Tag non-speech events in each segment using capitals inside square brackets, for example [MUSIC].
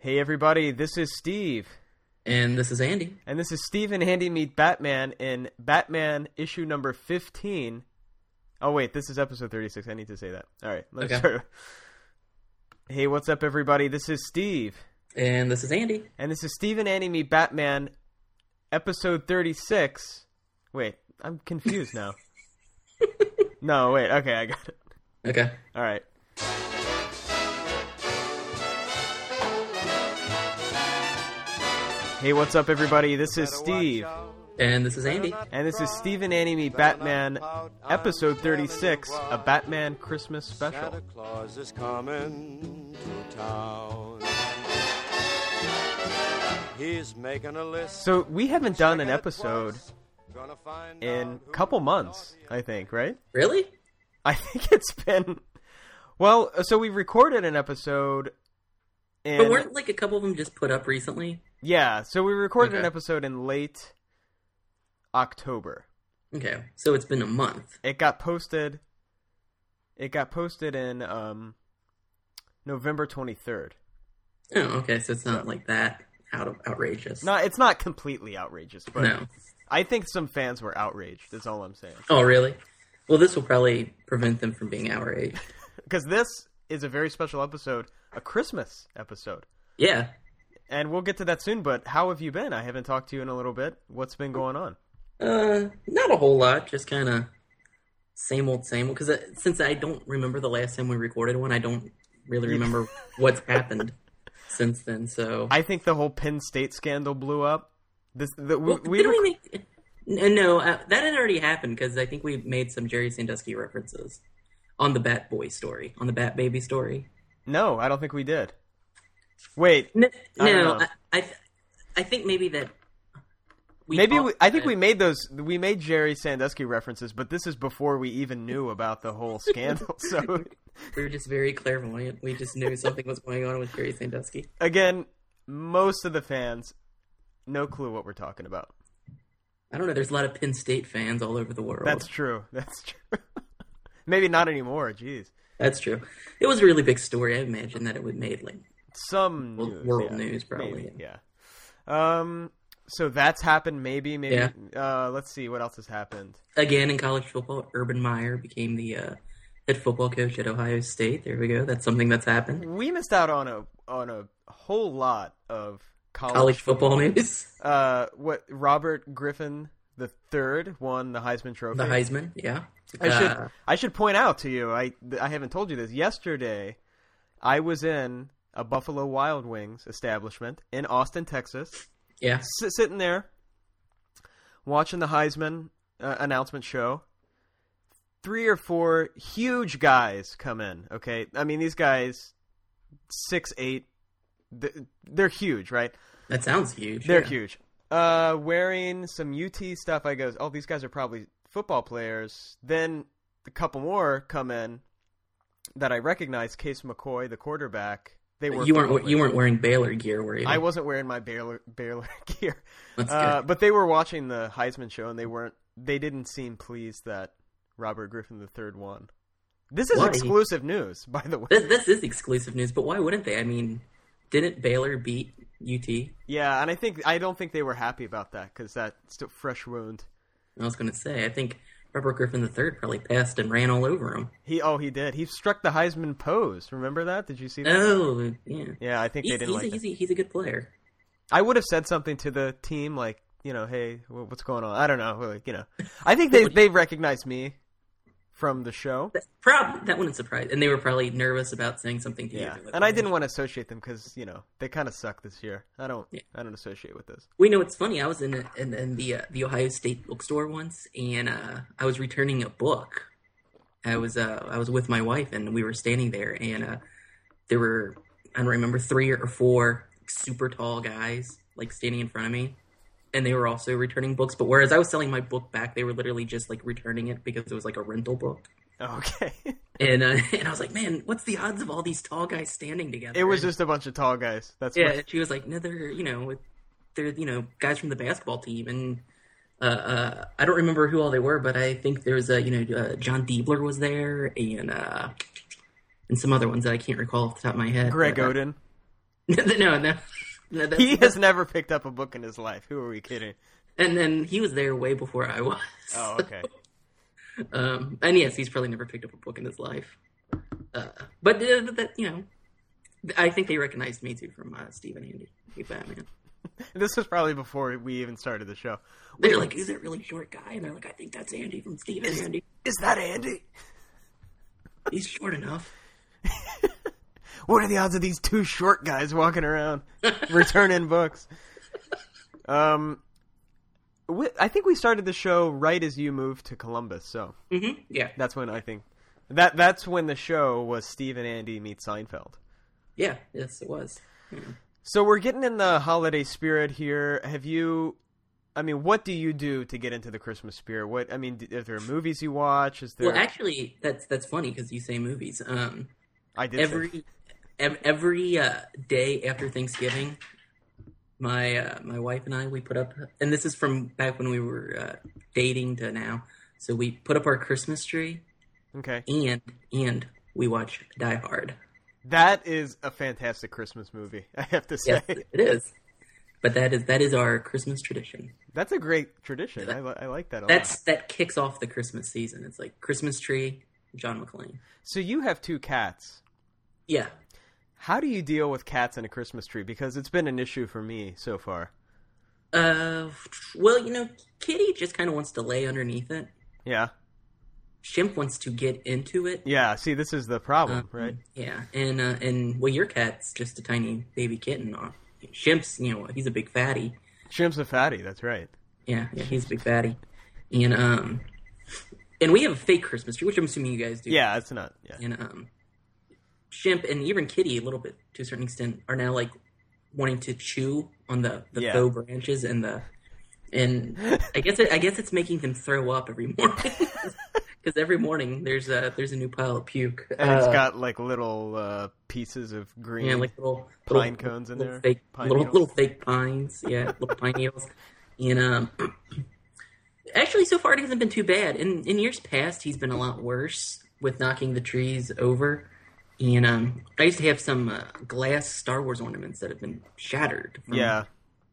Hey everybody, this is Steve. And this is Andy. And this is Steve and Andy Meet Batman in Batman issue number 15. Oh, wait, this is episode 36. I need to say that. All right, let's Okay. start. Hey, what's up, everybody? This is Steve. And this is Andy. And this is Steve and Andy Meet Batman, episode 36. Wait, I'm confused now. [LAUGHS] no, wait, okay, I got it. Okay. All right. Hey, what's up, everybody? This is Steve. And this is Andy. And this is Steve and Andy Meet Batman, episode 36, a Batman Christmas special. Santa Claus is coming to town. He's making a list. So, we haven't done an episode twice. Gonna find in a couple months, I think, right? Really? I [LAUGHS] think it's been. Well, so we recorded an episode. In, But weren't like a couple of them just put up recently? Yeah, so we recorded an episode in late October. Okay. So it's been a month. It got posted. It got posted in um, November 23rd. Oh, okay. So it's not like that out of outrageous. No, it's not completely outrageous, but no. I think some fans were outraged. That's all I'm saying. Oh, really? Well, this will probably prevent them from being [LAUGHS] outraged. Because this is a very special episode, a Christmas episode. Yeah. And we'll get to that soon, but how have you been? I haven't talked to you in a little bit. What's been going on? Uh, not a whole lot. Just kind of same old, same old. Because since I don't remember the last time we recorded one, I don't really remember what's happened since then. So I think the whole Penn State scandal blew up. This the, we, Well, we didn't rec- we make? No, uh, that had already happened because I think we made some Jerry Sandusky references on the Bat Boy story, on the Bat Baby story. No, I don't think we did. Wait, No, I no. I, I, I think maybe that. We maybe we, I think we made those. We made Jerry Sandusky references, but this is before we even knew about the whole [LAUGHS] scandal. so We were just very clairvoyant. We just knew something was going on with Jerry Sandusky. again, most of the fans, no clue what we're talking about. I don't know. There's a lot of Penn State fans all over the world. That's true. That's true. [LAUGHS] maybe not anymore. Jeez, That's true. It was a really big story. I imagine that it would made like some news, world yeah. news, probably. Maybe, yeah. Um. So that's happened. Maybe. Maybe. Yeah. Uh. Let's see. What else has happened? again in college football. Urban Meyer became the uh, head football coach at Ohio State. There we go. That's something that's happened. We missed out on a on a whole lot of college, College football news. [LAUGHS] Uh, what Robert Griffin the third won the Heisman Trophy. The Heisman, yeah. I should Uh, I should point out to you. I I haven't told you this. Yesterday, I was in a Buffalo Wild Wings establishment in Austin, Texas, yeah. s- sitting there watching the Heisman uh, announcement show. Three or four huge guys come in. Okay, I mean these guys, six eight, they're huge, right? That sounds huge. They're yeah. huge. Uh, wearing some UT stuff. I goes, oh, these guys are probably football players. Then a couple more come in that I recognize. Case McCoy, the quarterback. They were You weren't you weren't wearing Baylor gear, were you? I wasn't wearing my Baylor Baylor [LAUGHS] gear, That's uh, but they were watching the Heisman show and they weren't. They didn't seem pleased that Robert Griffin III won. This is Why? exclusive news, by the way. This, this is exclusive news, but why wouldn't they? I mean, didn't Baylor beat UT? Yeah, and I think I don't think they were happy about that because that's a fresh wound. I was going to say, I think Robert Griffin III probably passed and ran all over him. He oh he did. He struck the Heisman pose. Remember that? Did you see that? Oh, yeah. Yeah, I think He's, they didn't he's, like that. he's, a, he's a good player. I would have said something to the team like, you know, hey, what's going on? I don't know, like, you know. I think they they recognized me from the show. That, prob- that wouldn't surprise. And they were probably nervous about saying something to you. Yeah, They're and I "Oh, didn't want to associate them because you know they kind of suck this year. I don't Yeah. I don't associate with this. We know it's funny. I was in a, in, in the uh, the Ohio State bookstore once, and uh, I was returning a book. I was uh, I was with my wife, and we were standing there, and uh, there were I don't remember three or four super tall guys like standing in front of me, and they were also returning books. But whereas I was selling my book back, they were literally just like returning it because it was like a rental book. Okay, [LAUGHS] And uh, [LAUGHS] and I was like, man, what's the odds of all these tall guys standing together? it was just a bunch of tall guys. That's yeah, what, she was like, no, they're you know, they're you know guys from the basketball team, and uh, uh, I don't remember who all they were, but I think there was a you know uh, Jon Diebler was there, and uh, and some other ones that I can't recall off the top of my head. Greg but, uh, Oden. [LAUGHS] no, no. No He has never picked up a book in his life. Who are we kidding? and then he was there way before I was. Oh, [LAUGHS] okay. Um, and yes, he's probably never picked up a book in his life. Uh, but uh, that you know, I think they recognized me too from uh, Steve and Andy, Hey Batman. [LAUGHS] This was probably before we even started the show. They're like, "Who's that really short guy?" And they're like, "I think that's Andy from Steve and Andy. Is that Andy? He's short enough." [LAUGHS] What are the odds of these two short guys walking around [LAUGHS] returning books? Um, we, I think we started the show right as you moved to Columbus, so hmm Yeah, that's when I think that that's when the show was Steve and Andy meet Seinfeld. yeah, yes, it was. So we're getting in the holiday spirit here. Have you? I mean, what do you do to get into the Christmas spirit? What I mean, are there movies you watch? Is there? Well, actually, that's that's funny because you say movies. Um, I did every ev- every uh, day after Thanksgiving, my uh, my wife and I we put up, and this is from back when we were uh, dating to now. So we put up our Christmas tree, okay. and and we watch Die Hard. That is a fantastic Christmas movie. I have to say. Yes, it is. But that is that is our Christmas tradition. That's a great tradition. I, I like that a That's lot. that kicks off the Christmas season. It's like Christmas tree, John McClane. So you have two cats. Yeah. How do you deal with cats in a Christmas tree? Because it's been an issue for me so far. Uh, well, you know, Kitty just kind of wants to lay underneath it. Yeah. Shemp wants to get into it. Yeah. See, this is the problem, Uh, right? Yeah, and uh, and well, your cat's just a tiny baby kitten. Uh, Shemp's, you know, he's a big fatty. Shemp's a fatty. That's right. Yeah, yeah, he's a big fatty, and um, and we have a fake Christmas tree, which I'm assuming you guys do. Yeah, it's not. Yeah. and um, Shemp and even Kitty, a little bit to a certain extent, are now like wanting to chew on the the Yeah. faux branches and the and I guess it, I guess it's making them throw up every morning [LAUGHS] because every morning there's a there's a new pile of puke. And it's got like little uh, pieces of green yeah, like little pine little, cones in little there. fake Pine little little fake pines. Yeah, little pine needles. And um, [CLEARS THROAT] actually, so far it hasn't been too bad. In in years past, he's been a lot worse with knocking the trees over. And um, I used to have some uh, glass Star Wars ornaments that have been shattered. From Yeah.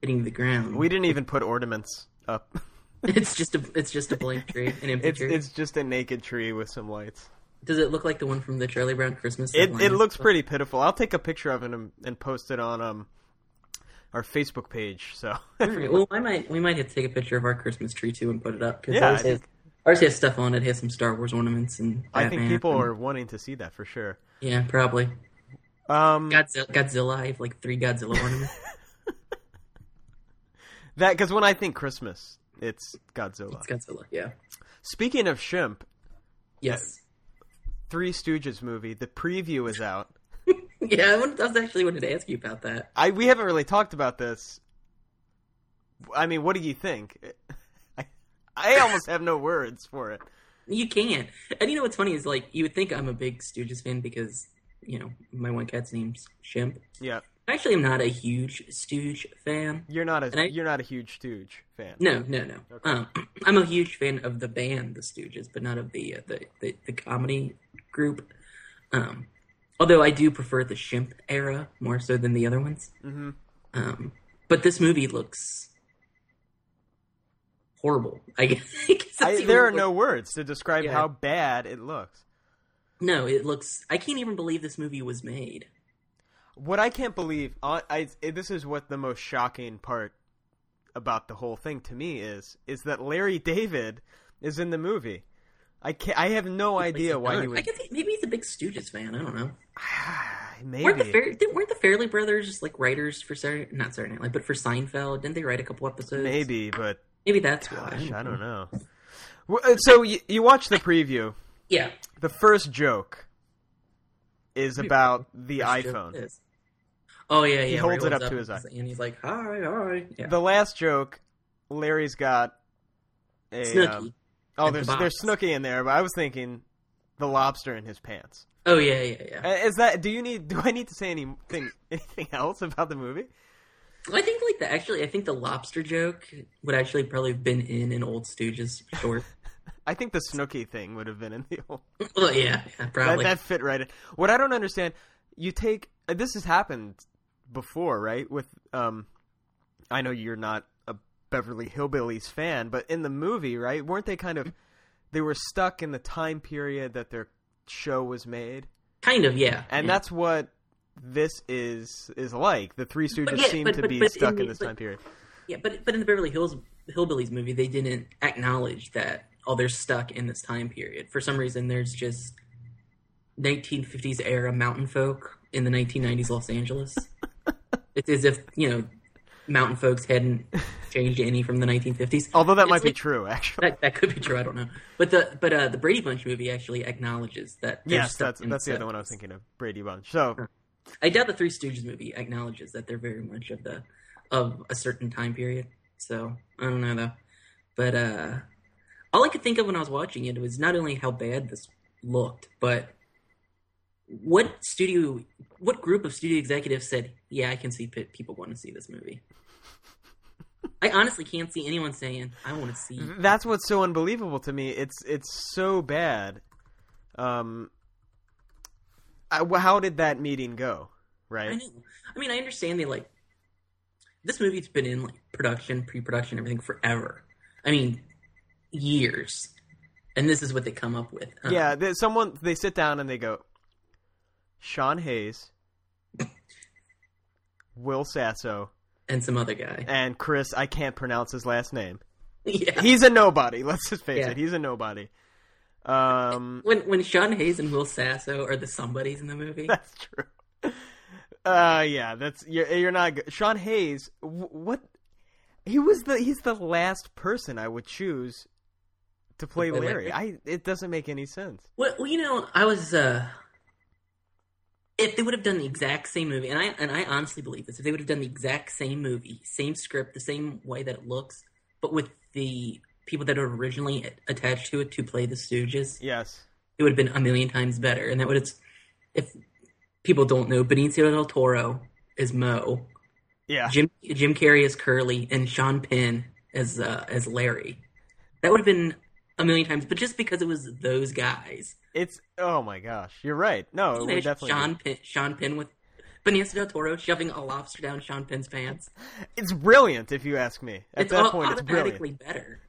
hitting the ground. We didn't even put ornaments up. [LAUGHS] [LAUGHS] it's just a it's just a blank tree, an empty it's tree. it's just a naked tree with some lights. Does it look like the one from the Charlie Brown Christmas? It it looks pretty pitiful. I'll take a picture of it and, and post it on um our Facebook page. So Alright, well, [LAUGHS] I might we might have to take a picture of our Christmas tree too and put it up because Yeah, ours, I has, ours has stuff on it. Has some Star Wars ornaments and I think people and- are wanting to see that for sure. Yeah probably Um, Godzilla. Godzilla. I have like three Godzilla ornaments. [LAUGHS] that because when I think Christmas, it's Godzilla. it's Godzilla. Yeah. Speaking of Shemp, Yes. Three Stooges movie, the preview is out. [LAUGHS] Yeah, I, wanted, I was actually wanted to ask you about that. I we haven't really talked about this. I mean, what do you think? [LAUGHS] I, I almost have no words for it. You can't. And you know what's funny is like you would think I'm a big Stooges fan because you know my one cat's name's Shemp. Yeah, Actually, I'm not a huge Stooge fan. you're not a you're not a huge Stooge fan. No, no, no. Um, [CLEARS THROAT] I'm a huge fan of the band, the Stooges, but not of the uh, the, the the comedy group. Um, although I do prefer the Shemp era more so than the other ones. hmm Um, but this movie looks horrible. I guess, [LAUGHS] I guess I, there are no words to describe Yeah. how bad it looks. no. It looks. I can't even believe this movie was made. What I can't believe, uh, I, I this is what the most shocking part about the whole thing to me is, is that Larry David is in the movie. I can't, I have no idea why he I would. guess he, maybe he's a big Stooges fan. I don't know. [SIGHS] Maybe Weren't the, Fair, weren't the Farrelly Brothers like writers for Saturday, not Saturday Night Live, but for Seinfeld? Didn't they write a couple episodes? maybe, but Maybe that's why. I don't know. Uh, So you, you watch the preview. Yeah. The first joke is about the First iPhone. Oh yeah, yeah. He holds it up to his eye. and he's like, "Hi, hi." Yeah. The last joke, Larry's got a Snooki. um, oh, at the there's there's Snooki in there, but I was thinking the lobster in his pants. Oh yeah, yeah, yeah. Uh, Is that? Do you need? Do I need to say anything anything else about the movie? I think like the actually, I think the lobster joke would actually probably have been in an old Stooges short. [LAUGHS] I think the Snooki thing would have been in the old. well, yeah, yeah, That, probably. that fit right in. What I don't understand, you take uh, this has happened before, right? With um, I know you're not a Beverly Hillbillies fan, but in the movie, right? Weren't they kind of they were stuck in the time period that their show was made, Kind of, yeah. and yeah. that's what this is is like. The Three Stooges yeah, seem but- to but- be but stuck in in this time period. Yeah, but but in the Beverly Hills Hillbillies movie, they didn't acknowledge that oh they're stuck in this time period. For some reason, there's just 1950s era mountain folk in the 1990s Los Angeles. [LAUGHS] it's as if you know mountain folks hadn't changed any from the 1950s. Although that It's might be true, actually. That, that could be true. I don't know. But the but uh, the Brady Bunch movie actually acknowledges that. Yes, that's that's the other one I was thinking of. Brady Bunch. So I doubt the Three Stooges movie acknowledges that they're very much of the of a certain time period. So I don't know though. But uh all I could think of when I was watching it was not only how bad this looked, but what studio, what group of studio executives said, "Yeah, I can see pe- people want to see this movie." [LAUGHS] I honestly can't see anyone saying, "I want to see." that's what's so unbelievable to me. It's it's so bad. Um, how did that meeting go? I Right? know. I mean, I understand they like this movie's been in like production, pre-production, everything forever. I mean, years, and this is what they come up with. Uh, Yeah. They, someone they sit down and they go, Sean Hayes, Will Sasso, and some other guy. and Chris. I can't pronounce his last name. [LAUGHS] yeah. He's a nobody. Let's just face Yeah. it. He's a nobody. Um, When when Sean Hayes and Will Sasso are the somebodies in the movie, [LAUGHS] That's true. Uh, yeah, that's you're you're not good. Sean Hayes. wh- What? He was the he's the last person I would choose to play. Larry? I it doesn't make any sense. well, well, you know, I was uh if they would have done the exact same movie, and I and I honestly believe this, if they would have done the exact same movie, same script, the same way that it looks, but with the people that are originally attached to it to play the Stooges, Yes. it would have been a million times better. And that would have, if people don't know, Benicio del Toro is Moe, Yeah. Jim Jim Carrey is Curly, and Sean Penn as uh, as Larry. That would have been a million times, but just because it was those guys, It's oh my gosh, you're right. No, it would definitely. Sean Penn, Sean Penn with Benicio del Toro shoving a lobster down Sean Penn's pants. It's brilliant if you ask me. At it's that point, it's brilliant. better.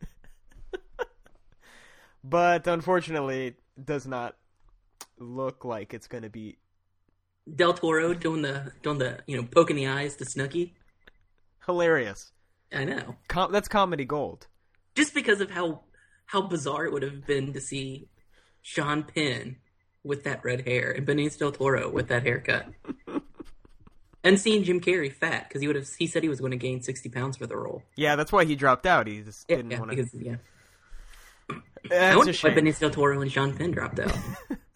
But unfortunately, it does not look like it's going to be Del Toro doing the doing the you know poking the eyes to Snooki. hilarious. I know. Com- that's comedy gold. just because of how how bizarre it would have been to see Sean Penn with that red hair and Benicio del Toro with that haircut, [LAUGHS] and seeing Jim Carrey fat because he would have he said he was going to gain sixty pounds for the role. Yeah, that's why he dropped out. He just Yeah, didn't yeah, want to. because yeah. I That's wonder a why shame. Benicio del Toro and Sean Penn dropped out.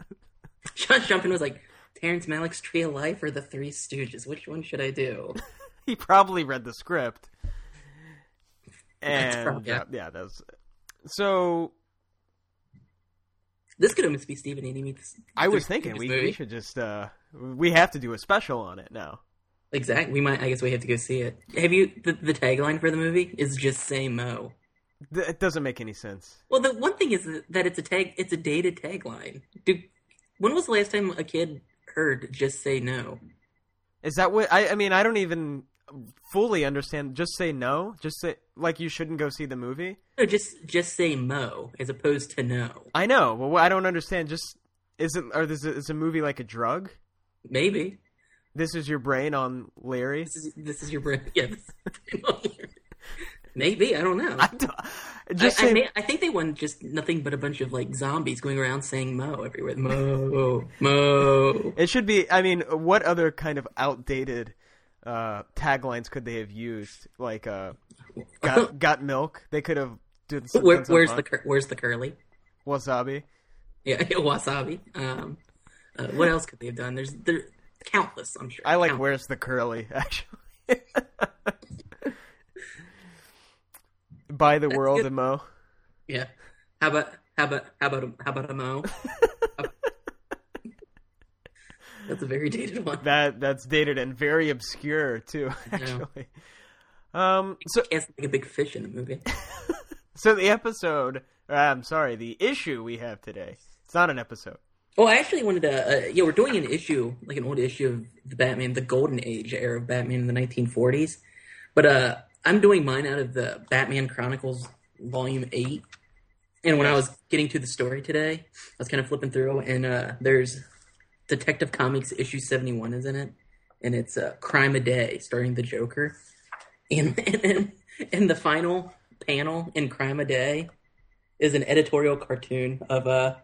[LAUGHS] Sean, Sean Penn was like Terrence Malick's Tree of Life or The Three Stooges. Which one should I do? [LAUGHS] he probably read the script. And prob- yeah. yeah, yeah, that was so. This could almost be Stephen A. meets. I was thinking Stooges we, movie. we should just uh we have to do a special on it now. Exactly. We might. I guess we have to go see it. Have you? The, the tagline for the movie is just say Moe. It doesn't make any sense. Well, the one thing is that it's a tag. It's a dated tagline. Dude, when was the last time a kid heard "Just Say No"? Is that what I? I mean, I don't even fully understand. Just say no. Just say like you shouldn't go see the movie. No, just just say Moe as opposed to no. I know, Well, I don't understand. Just is it? Or is, it, is a movie like a drug? Maybe This is your brain on Larry. this is this is your brain. Yeah, this is- maybe I don't know. I don't, just I, say may, I think they want just nothing but a bunch of like zombies going around saying Moe everywhere. Moe, Moe. It should be. I mean, what other kind of outdated uh, taglines could they have used? Like, uh, got [LAUGHS] got milk. They could have did something. Where, where's the cur- where's the curly? wasabi? [LAUGHS] Yeah, wasabi. Um, uh, what else could they have done? There's there countless. I'm sure. I like Countless. where's the curly [LAUGHS] actually. Buy the world good. and mo. Yeah. How about how about how about a, how about a mo? [LAUGHS] That's a very dated one. That that's dated and very obscure too. Actually. Um. So Can't like a big fish in the movie. [LAUGHS] so the episode. uh, I'm sorry. The issue we have today. It's not an episode. Oh, I actually wanted to. Uh, yeah, we're doing an issue, like an old issue of the Batman, the Golden Age era of Batman in the 1940s. But uh, I'm doing mine out of the Batman Chronicles Volume Eight. And when I was getting to the story today, I was kind of flipping through, and uh, there's Detective Comics issue 71 is in it, and it's uh, Crime a Day, starring the Joker. [LAUGHS] And and and the final panel in Crime a Day is an editorial cartoon of uh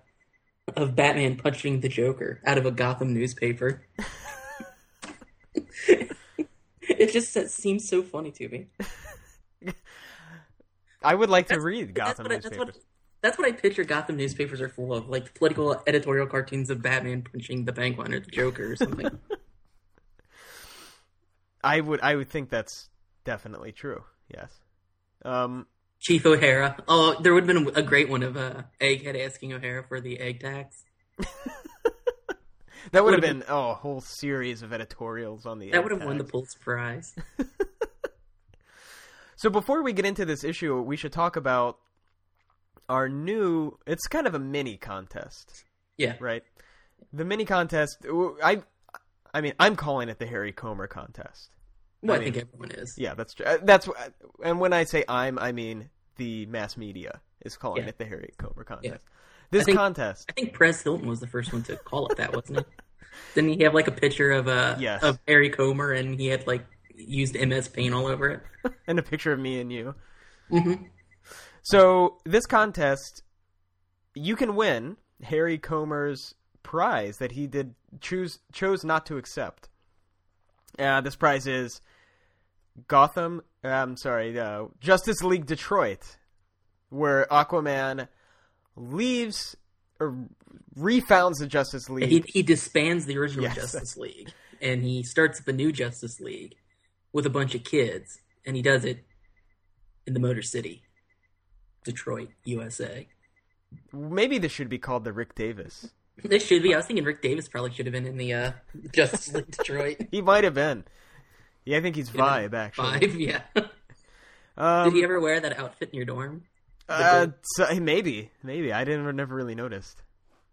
of Batman punching the Joker out of a Gotham newspaper. [LAUGHS] [LAUGHS] it just it seems so funny to me. I would like to That's- read That's Gotham what, I, that's newspapers. what that's what I picture Gotham newspapers are full of, like political editorial cartoons of Batman punching the Penguin or the Joker or something. [LAUGHS] I would I would think that's definitely true. Yes. Um, Chief O'Hara. Oh, there would have been a great one of uh, Egghead asking O'Hara for the egg tax. [LAUGHS] [LAUGHS] that would have Would've been oh, a whole series of editorials on the That would have won the. Pulitzer Prize. [LAUGHS] So before we get into this issue, we should talk about our new. It's kind of a mini contest, Yeah. right? The mini contest. I, I mean, I'm calling it the Harry Comer contest. Well, I, I mean- think everyone is. Yeah, that's true. Uh, That's and when I say I'm, I mean the mass media is calling Yeah. it the Harry Comer contest. Yeah. This I think- contest, I think Perez Hilton was the first one to call it that, wasn't he? [LAUGHS] Didn't he have like a picture of uh Yes. of Harry Comer and he had like used MS Paint all over it? [LAUGHS] and a picture of me and you. Mm-hmm. So this contest, you can win Harry Comer's prize that he did choose chose not to accept. Uh, this prize is Gotham. I'm sorry, uh, Justice League Detroit, where Aquaman leaves or refounds the Justice League. He he disbands the original Yes. Justice League and he starts the new Justice League with a bunch of kids and he does it in the Motor City, Detroit, USA. Maybe this should be called the Rick Davis. This should be. I was thinking Rick Davis probably should have been in the uh, [LAUGHS] Justice League Detroit [LAUGHS] He might have been. Yeah, I think he's Vibe actually. five. [LAUGHS] Yeah. Um, Did he ever wear that outfit in your dorm? Uh, so, maybe, maybe I didn't never really noticed.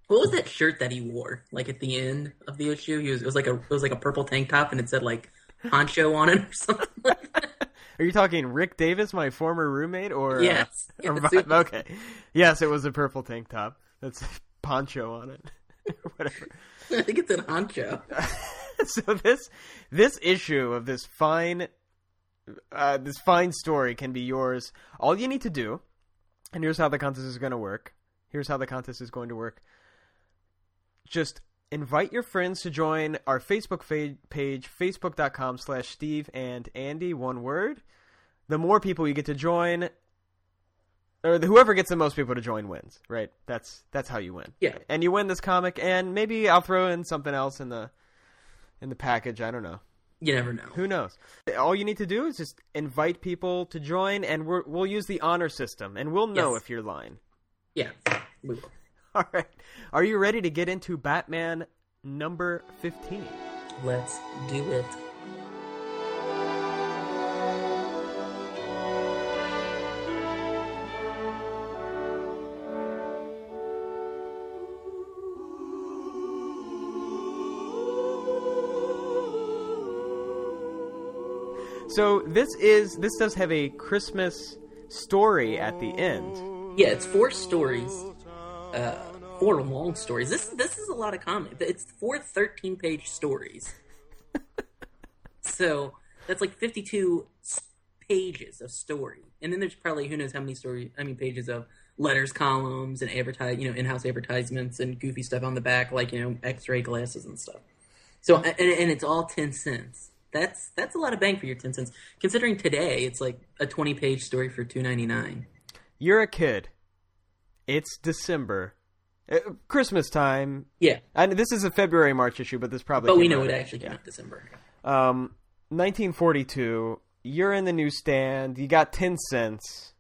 What was that shirt that he wore? Like at the end of the issue, he was it was like a it was like a purple tank top, and it said like poncho on it or something. Like that. [LAUGHS] Are you talking Rick Davis, my former roommate, or uh, Yes. or [LAUGHS] Yes, it was. okay, yes, it was a purple tank top. That's poncho on it, [LAUGHS] whatever. I think it's an honcho. so this this issue of this fine uh, this fine story can be yours. All you need to do, and here's how the contest is going to work. Here's how the contest is going to work. Just invite your friends to join our Facebook fa- page, facebook.com slash Steve and Andy, one word. The more people you get to join, or the, whoever gets the most people to join wins, right? That's that's how you win. Yeah. And you win this comic, and maybe I'll throw in something else in the in the package. I don't know. You never know. Who knows? All you need to do is just invite people to join, and we're, we'll use the honor system, and we'll know Yes. if you're lying. Yeah. We will. [LAUGHS] All right. Are you ready to get into Batman number 15? Let's do it. So this is this does have a Christmas story at the end. Yeah, it's four stories. Uh, four long stories. This this is a lot of comic. It's four 13 page stories. [LAUGHS] so that's like fifty two pages of story. And then there's probably who knows how many story I mean pages of letters columns and advertise you know in-house advertisements and goofy stuff on the back like you know x-ray glasses and stuff. So and, and it's all 10 cents. That's that's a lot of bang for your 10 cents. Considering today it's like a 20 page story for 2.99. You're a kid. It's December. Uh, Christmas time. Yeah. And this is a February March issue, but this probably But we know it actually came out December. Um 1942. You're in the newsstand. You got 10 cents.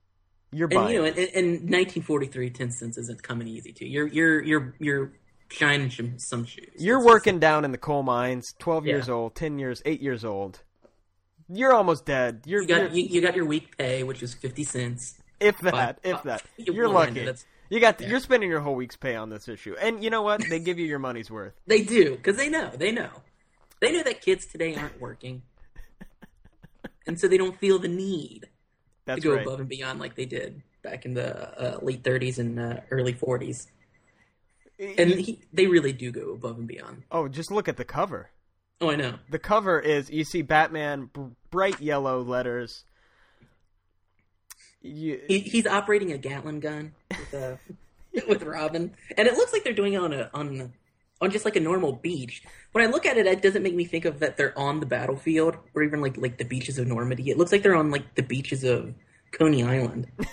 You're And buying. you know, in, in 1943, 10 cents isn't coming easy too. You're you're you're you're shining some, some shoes. You're Let's working down in the coal mines, 12 years old, 10 years, 8 years old. You're almost dead. You're. You got you, you got your week pay, which is 50 cents. if that, Five- if uh, that. [LAUGHS] you- You're well, I know lucky. That's You got you're spending your whole week's pay on this issue, and you know what? They give you your money's worth. They do because they know. They know. They know that kids today aren't working, [LAUGHS] and so they don't feel the need That's to go right. above and beyond like they did back in the uh, late 30s and uh, early 40s. And he, they really do go above and beyond. oh, just look at the cover. Oh, I know. The cover is you see Batman, b- bright yellow letters. You, He, he's operating a Gatling gun with, uh, [LAUGHS] with Robin, and it looks like they're doing it on a on on just like a normal beach. When I look at it, it doesn't make me think of that they're on the battlefield or even like like the beaches of Normandy. It looks like they're on like the beaches of Coney Island. [LAUGHS] they're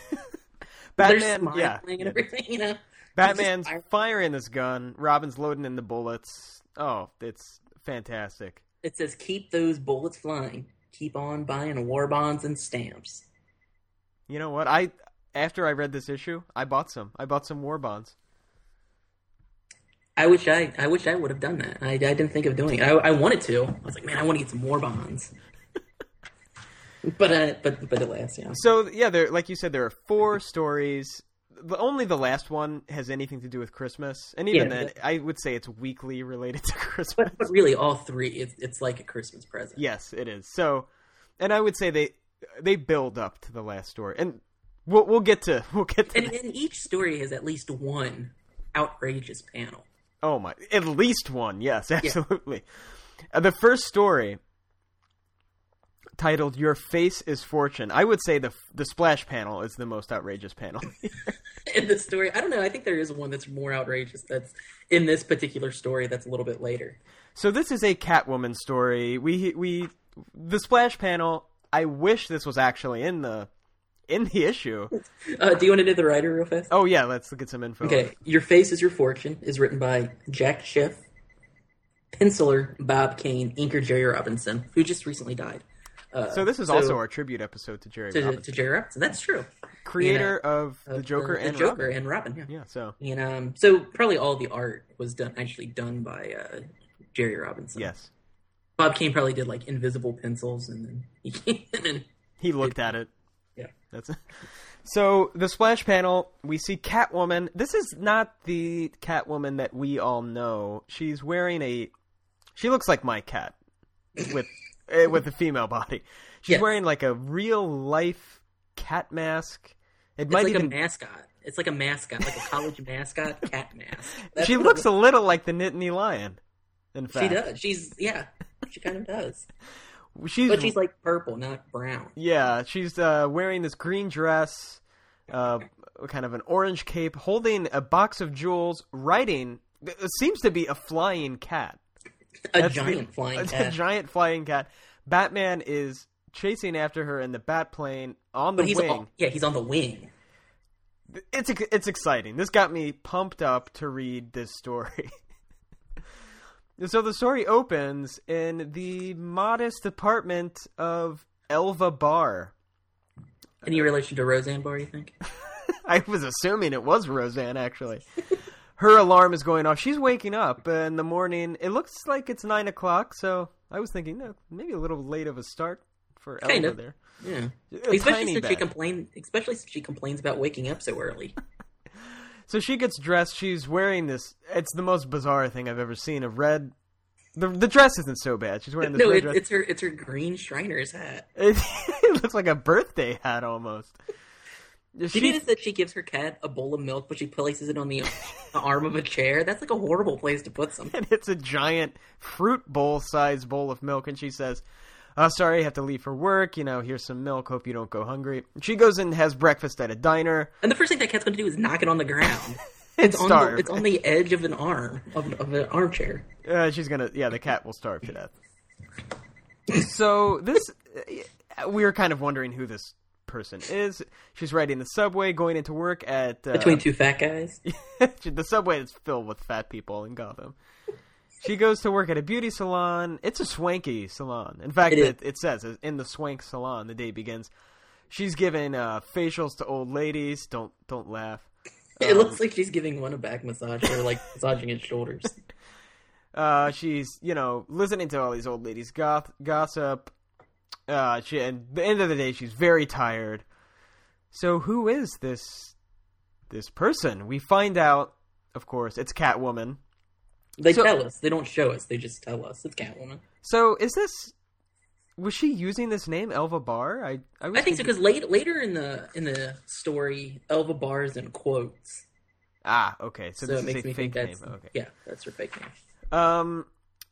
Batman, smiling yeah, and everything, you know. Batman's Just- firing this gun. Robin's loading in the bullets. Oh, it's fantastic. It says, "Keep those bullets flying. Keep on buying war bonds and stamps." You know what? I after I read this issue, I bought some. I bought some war bonds. I wish I, I wish I would have done that. I, I didn't think of doing it. I, I wanted to. I was like, man, I want to get some more bonds. [LAUGHS] but uh, but but alas, yeah. So yeah, there, like you said, there are four stories. The, only the last one has anything to do with Christmas, and even Yeah, then, I would say it's weekly related [LAUGHS] to Christmas. But but really, all three, it's it's like a Christmas present. Yes, it is. So, and I would say they they build up to the last story, and we'll we'll get to we'll get to. And, and each story has at least one outrageous panel. Oh my! At least one. Yes, absolutely. Uh, the first story, titled "Your Face Is Fortune," I would say the the splash panel is the most outrageous panel. [LAUGHS] In the story, I don't know. I think there is one that's more outrageous. That's in this particular story. That's a little bit later. so this is a Catwoman story. We we the splash panel. I wish this was actually in the in the issue. Uh, do you want to do the writer real fast? Oh yeah, let's get some info. Okay, Your Face is Your Fortune is written by Jack Schiff, penciler Bob Kane, inker Jerry Robinson, who just recently died. Uh, So this is also our tribute episode to Jerry to, Robinson, to Jerry Robinson. That's true. creator of Of the Joker the and Joker Robin. and Robin. Yeah. Yeah, so And um, so probably all the art was done actually done by uh, Jerry Robinson. yes, Bob Kane probably did like invisible pencils, and then [LAUGHS] he, and then he looked at it. yeah. That's it. so the splash panel. We see Catwoman. This is not the Catwoman that we all know. She's wearing a. She looks like my cat, with with a female body. She's Yes. wearing like a real life cat mask. It It's might like even. a mascot. It's like a mascot, like a college mascot, cat mask. [LAUGHS] That's she looks a little like the Nittany Lion. In fact, She does. She's yeah. She kind of does. [LAUGHS] She's, But she's like purple, not brown. Yeah, she's uh, wearing this green dress, uh, kind of an orange cape, holding a box of jewels, riding. It seems to be a flying cat. A That's the- giant flying [LAUGHS] a cat. A giant flying cat. Batman is chasing after her in the Batplane on the but he's wing. on, yeah, he's on the wing. It's it's exciting. This got me pumped up to read this story. [LAUGHS] so the story opens in the modest apartment of Elva Barr. Any relation to Roseanne Barr? You think? [LAUGHS] I was assuming it was Roseanne, actually. Her alarm is going off. She's waking up in the morning. It looks like it's nine o'clock, so I was thinking no, maybe a little late of a start for Kind Elva of. there. Yeah. A especially tiny since she bit. complain. Especially since she complains about waking up so early. [LAUGHS] So she gets dressed. She's wearing this. It's the most bizarre thing I've ever seen. A red. The the dress isn't so bad. She's wearing this no, red it, dress. it's her. It's her green Shriner's hat. It, [LAUGHS] it looks like a birthday hat almost. Did She- you notice that she gives her cat a bowl of milk, but she places it on the, arm of a chair? That's like a horrible place to put something. and it's a giant fruit bowl sized bowl of milk and she says uh, sorry i have to leave for work you know here's some milk hope you don't go hungry she goes and has breakfast at a diner And the first thing that cat's going to do is knock it on the ground. [LAUGHS] It's on, the, it's on the edge of an arm of, of an armchair. uh, she's gonna yeah the cat will starve to death [LAUGHS] so this we were kind of wondering who this person is she's riding the subway going into work at uh, Between two fat guys. [LAUGHS] the subway is filled with fat people in Gotham. She goes to work at a beauty salon. It's a swanky salon. In fact, It it, it says in the swank salon, the day begins. She's giving uh, facials to old ladies. Don't don't laugh. It Um, looks like she's giving one a back massage or like [LAUGHS] massaging his shoulders. Uh, she's you know listening to all these old ladies goth- gossip. Uh, she and at the end of the day, she's very tired. So who is this this person. We find out, of course, it's Catwoman. They So- tell us. They don't show us. They just tell us it's Catwoman. So is this? Was she using this name, Elva Barr? I I, I think so because later later in the in the story, Elva Barr is in quotes, ah okay. So, so, this it makes is a me fake think name. Okay. yeah, that's her fake name. Um.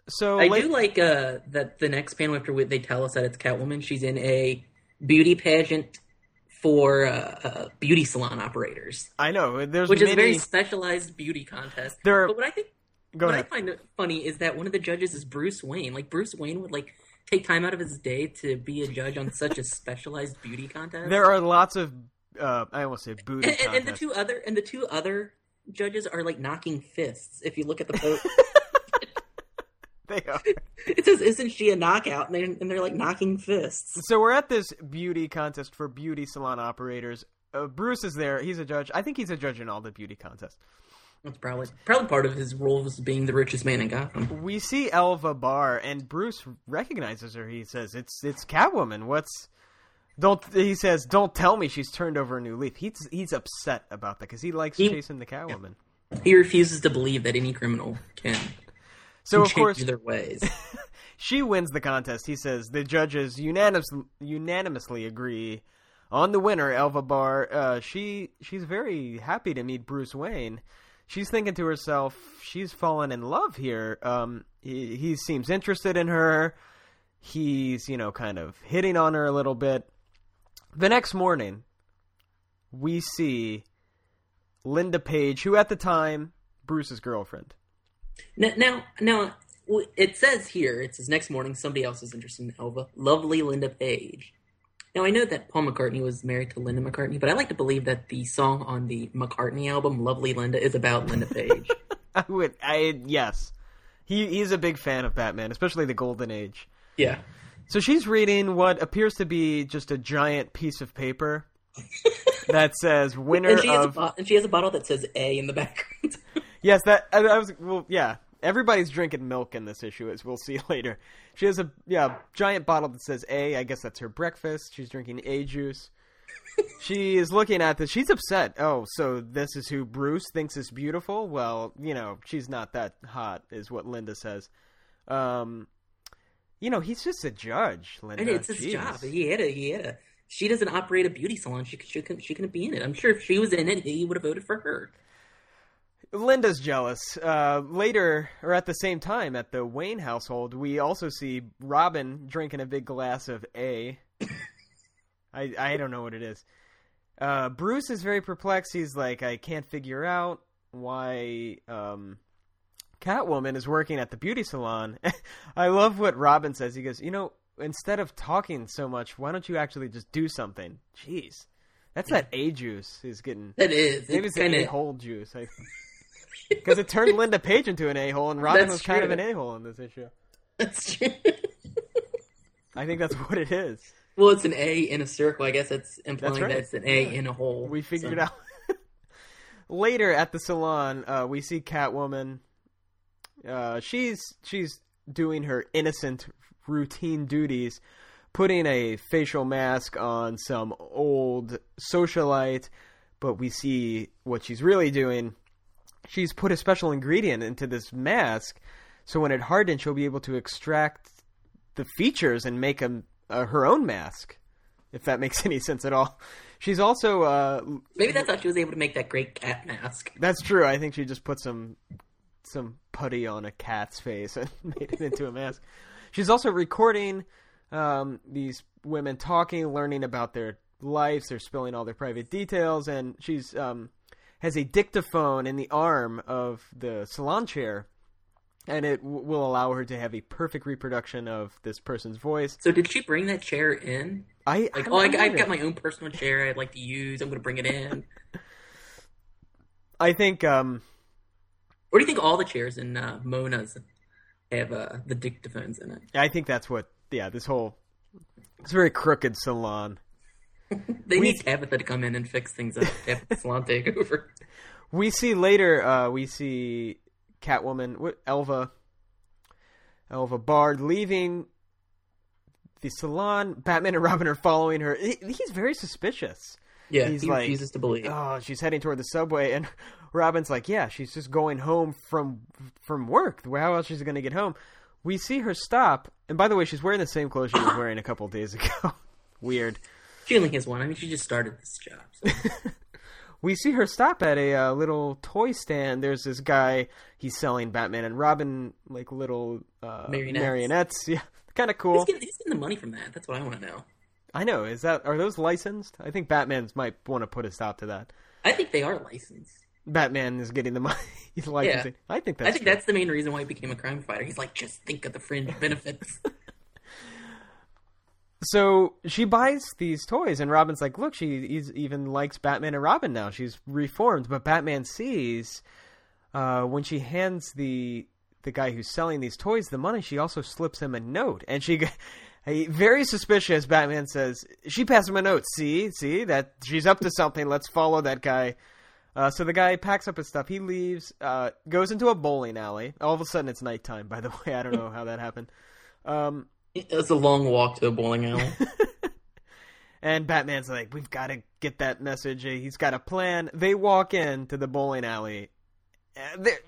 So I late- do like uh, that the next panel after they tell us that it's Catwoman. She's in a beauty pageant for uh, uh, beauty salon operators, I know there's which many. is a very specialized beauty contest. There are- But what I think Go what ahead. I find funny is that one of the judges is Bruce Wayne. Like Bruce Wayne would like take time out of his day to be a judge on such a specialized beauty contest. There are lots of. Uh, I almost say booty and, and, and the two other and the two other judges are like knocking fists. If you look at the [LAUGHS] photo, They are. [LAUGHS] it says, "Isn't she a knockout?" And they're, and they're like knocking fists. So we're at this beauty contest for beauty salon operators. Uh, Bruce is there. He's a judge. I think he's a judge in all the beauty contests. That's probably probably part of his role as being the richest man in Gotham. We see Elva Barr, and Bruce recognizes her. He says, "It's it's Catwoman. What's don't?" He says, "Don't tell me she's turned over a new leaf." He's he's upset about that because he likes He- chasing the Catwoman. He refuses to believe that any criminal can, So of course their ways. [LAUGHS] she wins the contest. He says the judges unanimous, unanimously agree on the winner, Elva Barr. Uh, she she's very happy to meet Bruce Wayne. She's thinking to herself, she's fallen in love here. Um, he, he seems interested in her. He's you know kind of hitting on her a little bit. The next morning, we see Linda Page, who at the time Bruce's girlfriend. Now, now, now, it says here, it says next morning somebody else is interested in Elva. Lovely Linda Page. Now, I know that Paul McCartney was married to Linda McCartney, but I like to believe that the song on the McCartney album, Lovely Linda, is about Linda Page. [LAUGHS] I would, I yes, he he's a big fan of Batman, especially the Golden Age. yeah. So she's reading what appears to be just a giant piece of paper [LAUGHS] that says "winner And she, has a of." bo- and she has a bottle that says A in the background. Yes, that I, I was. Well, yeah, everybody's drinking milk in this issue, as we'll [LAUGHS] see later. She has a yeah giant bottle that says A. I guess that's her breakfast. She's drinking A juice. [LAUGHS] she is looking at this. She's upset. Oh, so this is who Bruce thinks is beautiful? Well, you know, she's not that hot, is what Linda says. Um, you know, he's just a judge, Linda. and it's his Jeez. job. He had a, he had a. She doesn't operate a beauty salon. She, she couldn't. She couldn't be in it. I'm sure if she was in it, he would have voted for her. Linda's jealous. Uh, later, or at the same time, at the Wayne household, we also see Robin drinking a big glass of A. [LAUGHS] I I don't know what it is. Uh, Bruce is very perplexed. He's like, I can't figure out why um, Catwoman is working at the beauty salon. [LAUGHS] I love what Robin says. He goes, you know, instead of talking so much, why don't you actually just do something? Jeez, that's that A juice is getting. That is. Maybe it's it's a of. hole juice. [LAUGHS] [LAUGHS] Because it turned Linda Page into an a hole, and Robin That's was kind of an a hole in this issue. That's true. [LAUGHS] I think that's what it is. well, it's an A in a circle. I guess that's implying That's right. that it's an A in a hole. We figured So- out. [LAUGHS] Later at the salon, uh, we see Catwoman. Uh, she's she's doing her innocent routine duties, putting a facial mask on some old socialite. But we see what she's really doing. She's put a special ingredient into this mask, so when it hardens, she'll be able to extract the features and make a, uh, her own mask. If that [LAUGHS] makes any sense at all. She's also uh, Maybe that's how she was able to make that great cat mask. that's true. I think she just put some some putty on a cat's face [LAUGHS] and made it into a mask. She's also recording um, these women talking, learning about their lives. They're spilling all their private details, and she's um, has a dictaphone in the arm of the salon chair, and it w- will allow her to have a perfect reproduction of this person's voice. So did she bring that chair in? I Like, oh, I. I've got my own personal chair I'd like to use. I'm going to bring it in. I think um, Or do you think all the chairs in uh, Mona's have uh, the dictaphones in it? I think that's what. Yeah, this whole it's a very crooked salon. [LAUGHS] They We- need Tabatha to come in and fix things up. Tabatha Salon takeover. We see later. Uh, we see Catwoman, Elva, Elva Bard leaving the salon. Batman and Robin are following her. He- He's very suspicious. Yeah, He's he like, refuses to believe. oh, she's heading toward the subway, and Robin's like, yeah, she's just going home from from work. How else she's going to get home? We see her stop, and by the way, she's wearing the same clothes she was wearing a couple days ago. [LAUGHS] Weird. She only has one. I mean, she just started this job. So. [LAUGHS] We see her stop at a uh, little toy stand. There's this guy. He's selling Batman and Robin like little uh, Marionettes. marionettes. [LAUGHS] Yeah, kind of cool. getting, who's getting the money from that? That's what I want to know. I know. Is that are those licensed? I think Batman's might want to put a stop to that. I think they are licensed. Batman is getting the [LAUGHS] money. He's licensing. I think that's I think true. that's the main reason why he became a crime fighter. He's like, just think of the fringe benefits. So she buys these toys, and Robin's like, "Look, she even likes Batman and Robin now. She's reformed." But Batman sees uh, when she hands the the guy who's selling these toys the money, she also slips him a note, and she. Hey, [LAUGHS] very suspicious. Batman says she passed him a note. See, see that she's up to something. Let's follow that guy. Uh, so the guy packs up his stuff. He leaves, uh, goes into a bowling alley. All of a sudden, it's nighttime. By the [LAUGHS] way, I don't know how that happened. Um, it's a long walk to a bowling alley. [LAUGHS] And Batman's like, we've got to get that message. He's got a plan. They walk in to the bowling alley. They're,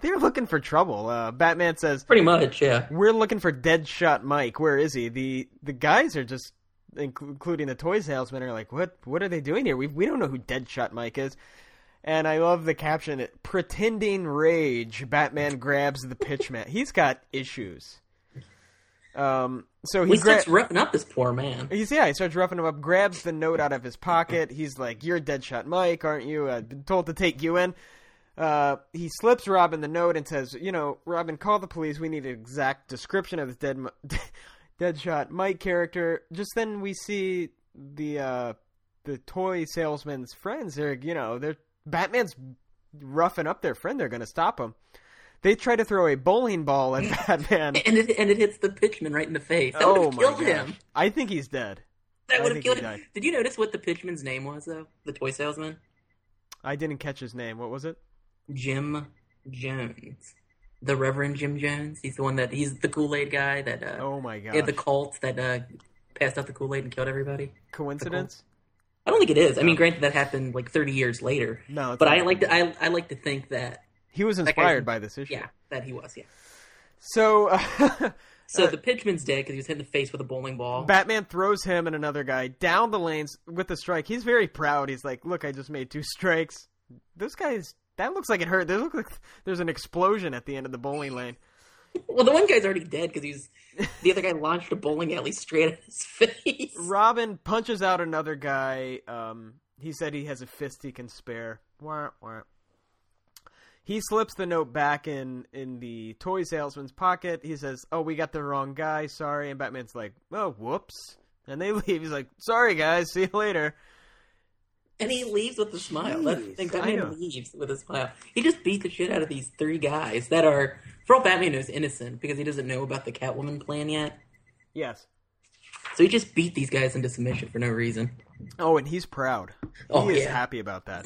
they're looking for trouble. Uh, Batman says, Pretty much, yeah. we're looking for Deadshot Mike. Where is he? The the guys are just, including the toy salesman, are like, what What are they doing here? We we don't know who Deadshot Mike is. And I love the caption: "Pretending rage." Batman grabs the pitchman. He's got issues. Um. So he He gra- starts roughing up this poor man. He's yeah, he starts roughing him up, grabs the note out of his pocket. He's like, "You're Deadshot Mike, aren't you? I've been told to take you in." Uh, he slips Robin the note and says, "You know, Robin, call the police. We need an exact description of this dead [LAUGHS] Deadshot Mike character." Just then, we see the uh, the toy salesman's friends. They're you know, they're Batman's roughing up their friend. They're going to stop him. They try to throw a bowling ball at [LAUGHS] Batman. And it, and it hits the pitchman right in the face. That would oh have my killed gosh! him. I think he's dead. That would have killed him. died. Did you notice what the pitchman's name was, though? The toy salesman? I didn't catch his name. What was it? Jim Jones. The Reverend Jim Jones. He's the one that, he's the Kool Aid guy that, uh, Oh my god! the cult that, uh, passed out the Kool Aid and killed everybody. Coincidence? I don't think it is. I mean, granted, that happened like 30 years later. No, it's But not. I like to, I, I like to think that, He was inspired by this issue. yeah, that he was, yeah. So uh, [LAUGHS] So the pitchman's dead because he was hit in the face with a bowling ball. Batman throws him and another guy down the lanes with a strike. He's very proud. He's like, "Look, I just made two strikes." Those guys. That looks like it hurt. There look like [LAUGHS] there's an explosion at the end of the bowling lane. [LAUGHS] Well, the one guy's already dead because he's the other guy launched a bowling alley straight at his face. Robin punches out another guy. Um, he said he has a fist he can spare. Wah, wah. He slips the note back in in the toy salesman's pocket. He says, "Oh, we got the wrong guy. Sorry." And Batman's like, "Oh, whoops." And they [LAUGHS] leave. He's like, "Sorry, guys. See you later." And he leaves with a smile. That's the thing. Batman leaves with a smile. He just beat the shit out of these three guys that are, for all Batman knows, innocent because he doesn't know about the Catwoman plan yet. Yes. So he just beat these guys into submission for no reason. Oh, and he's proud. Oh, he is yeah. happy about that.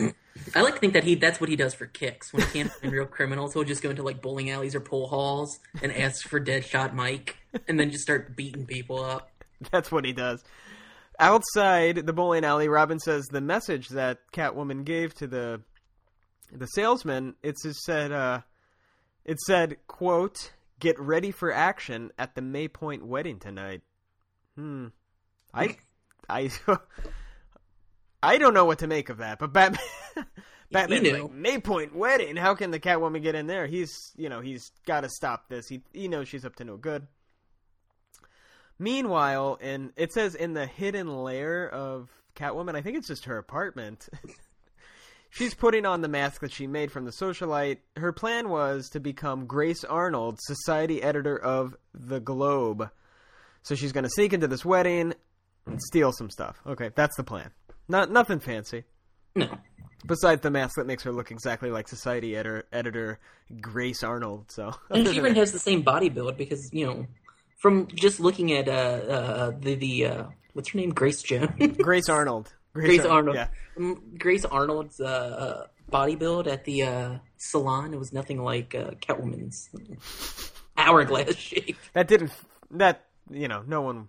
I like to think that he that's what he does for kicks. When he can't find real criminals, he'll just go into like bowling alleys or pool halls and ask for Deadshot Mike, and then just start beating people up. That's what he does. Outside the bowling alley, Robin says the message that Catwoman gave to the the salesman. It just said, uh, "It said, quote, get ready for action at the Maypoint wedding tonight." Hmm. I, I, [LAUGHS] I don't know what to make of that, but Batman, [LAUGHS] Batman's like Maypoint wedding. How can the Catwoman get in there? He's, you know, he's got to stop this. He, he knows she's up to no good. Meanwhile, in it says in the hidden lair of Catwoman, I think it's just her apartment. [LAUGHS] She's putting on the mask that she made from the socialite. Her plan was to become Grace Arnold, society editor of The Globe. So she's going to sneak into this wedding and steal some stuff. Okay, that's the plan. Not nothing fancy. No, Besides the mask that makes her look exactly like society editor, editor Grace Arnold. So [LAUGHS] and she even has the same body build because you know, from just looking at uh, uh the the uh, what's her name, Grace Jones, [LAUGHS] Grace Arnold. Grace Arnold, Yeah. Mm, Grace Arnold's uh, uh, body build at the uh, salon. It was nothing like uh, Catwoman's [LAUGHS] hourglass shape. That didn't. That you know, no one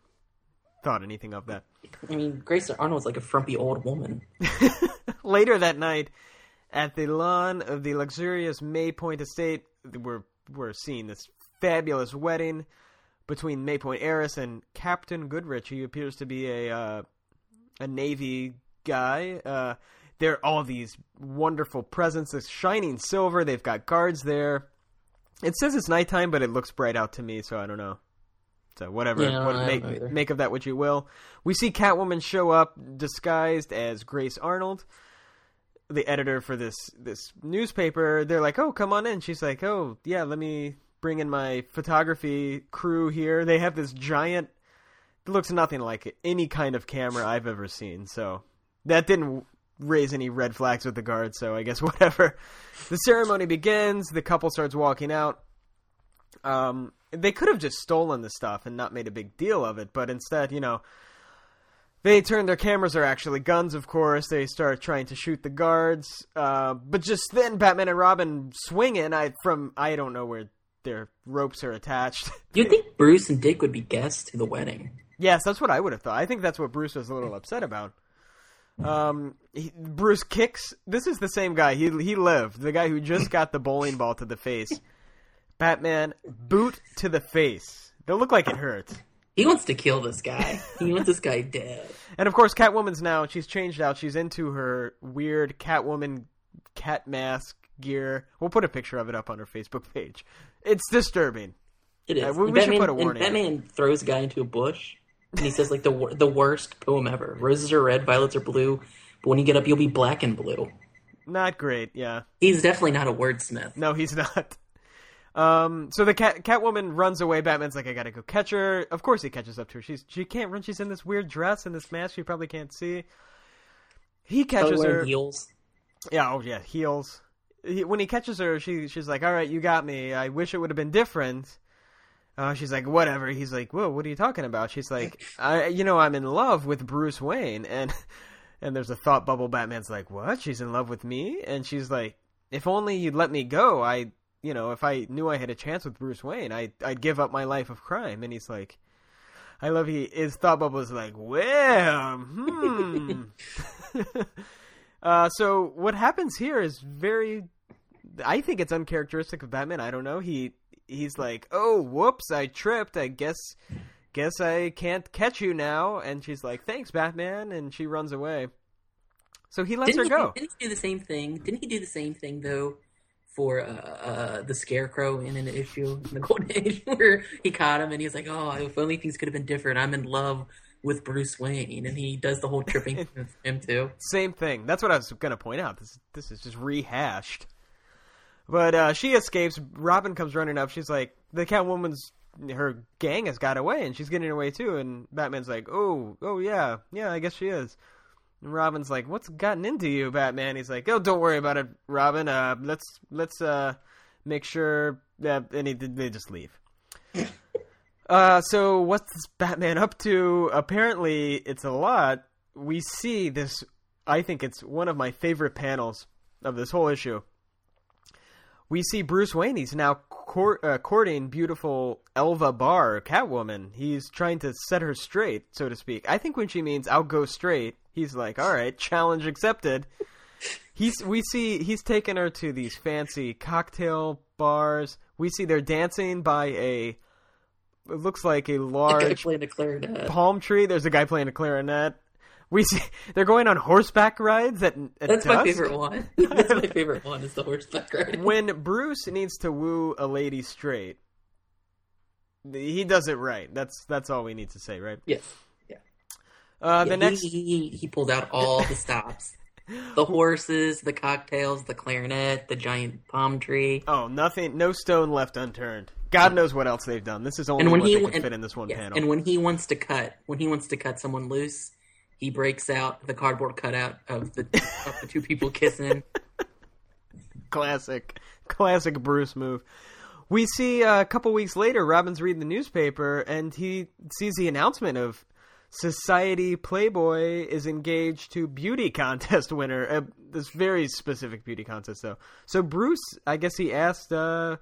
thought anything of that. I mean, Grace Arnold's like a frumpy old woman. [LAUGHS] Later that night, at the lawn of the luxurious May Point estate, we're we're seeing this fabulous wedding between May Point heiress and Captain Goodrich. He appears to be a uh, a Navy guy. Uh, there are all these wonderful presents, this shining silver. They've got guards there. It says it's nighttime, but it looks bright out to me, so I don't know. So whatever, Yeah, what, make make of that what you will. We see Catwoman show up disguised as Grace Arnold, the editor for this this newspaper. They're like, "Oh, come on in." She's like, "Oh, yeah, let me bring in my photography crew here." They have this giant it looks nothing like any kind of camera I've ever seen. So that didn't raise any red flags with the guards. So I guess [LAUGHS] whatever. The ceremony begins. The couple starts walking out. Um, they could have just stolen the stuff and not made a big deal of it, but instead, you know, they turn their cameras are actually guns. Of course, they start trying to shoot the guards. Uh, but just then, Batman and Robin swing in. I from I don't know where their ropes are attached. [LAUGHS] You'd think Bruce and Dick would be guests to the wedding. Yes, that's what I would have thought. I think that's what Bruce was a little upset about. Um, he, Bruce kicks. This is the same guy. He he lived. The guy who just got the bowling ball to the face. Batman boot to the face. They'll look like it hurts. He wants to kill this guy. He wants this guy dead. And of course, Catwoman's now. She's changed out. She's into her weird Catwoman cat mask gear. We'll put a picture of it up on her Facebook page. It's disturbing. It is. Uh, we- we should Batman, put a warning. Batman throws a guy into a bush, and he says like the the worst poem ever. Roses are red, violets are blue, but when you get up, you'll be black and blue. Not great. Yeah. He's definitely not a wordsmith. No, he's not. Um, so the cat Catwoman runs away. Batman's like, I gotta go catch her. Of course, he catches up to her. She's she can't run. She's in this weird dress and this mask. She probably can't see. He catches her. heels. Yeah, oh yeah, heels. He, when he catches her, she she's like, "All right, you got me. I wish it would have been different." Uh, she's like, "Whatever." He's like, "Whoa, what are you talking about?" She's like, "I, you know, I'm in love with Bruce Wayne." [LAUGHS] And and there's a thought bubble. Batman's like, "What? She's in love with me?" And she's like, "If only you'd let me go. I, you know, if I knew I had a chance with Bruce Wayne, I I'd give up my life of crime." And he's like. I love he his thought bubble is like, well, hmm. [LAUGHS] uh, so what happens here is very, I think it's uncharacteristic of Batman. I don't know. He he's like, oh, whoops, I tripped. I guess guess I can't catch you now. And she's like, thanks, Batman, and she runs away. So he lets Didn't her he, go. didn't he do the same thing? Didn't he do the same thing though for uh, uh, the Scarecrow in an issue in the [LAUGHS] Golden Age where he caught him and he's like, "Oh, if only things could have been different. I'm in love with Bruce Wayne," and he does the whole tripping [LAUGHS] with him too. Same thing. That's what I was going to point out. This this is just rehashed. But uh, she escapes. Robin comes running up. She's like, the Catwoman's her gang has got away, and she's getting away too. And Batman's like, oh, oh yeah, yeah, I guess she is. And Robin's like, what's gotten into you, Batman? He's like, oh, don't worry about it, Robin. Uh, let's let's uh make sure that and he, they just leave. [LAUGHS] Uh, so what's Batman up to? Apparently, it's a lot. We see this. I think it's one of my favorite panels of this whole issue. We see Bruce Wayne. He's now court, uh, courting beautiful Elva Barr, Catwoman. He's trying to set her straight, so to speak. I think when she means "I'll go straight," he's like, "All right, challenge accepted." He's we see he's taken her to these fancy cocktail bars. We see they're dancing by a it looks like a large clarinet. palm tree. There's a guy playing a clarinet. We see they're going on horseback rides at, at That's my favorite one. [LAUGHS] That's my favorite one. Is the horseback ride. When Bruce needs to woo a lady straight, he does it right. That's that's all we need to say, right? Yes. Uh, the Yeah, next, he, he, he pulled out all the stops. The [LAUGHS] horses, the cocktails, the clarinet, the giant palm tree. oh, nothing, no stone left unturned. God knows what else they've done. This is only And when what he they can and- fit in this one yes, panel. And when he wants to cut, when he wants to cut someone loose, he breaks out the cardboard cutout of the of the two people [LAUGHS] kissing. classic, classic Bruce move. We see uh, a couple weeks later, Robin's reading the newspaper and he sees the announcement of Society Playboy is engaged to beauty contest [LAUGHS] winner. Uh, this very specific beauty contest, though. So Bruce, I guess he asked uh,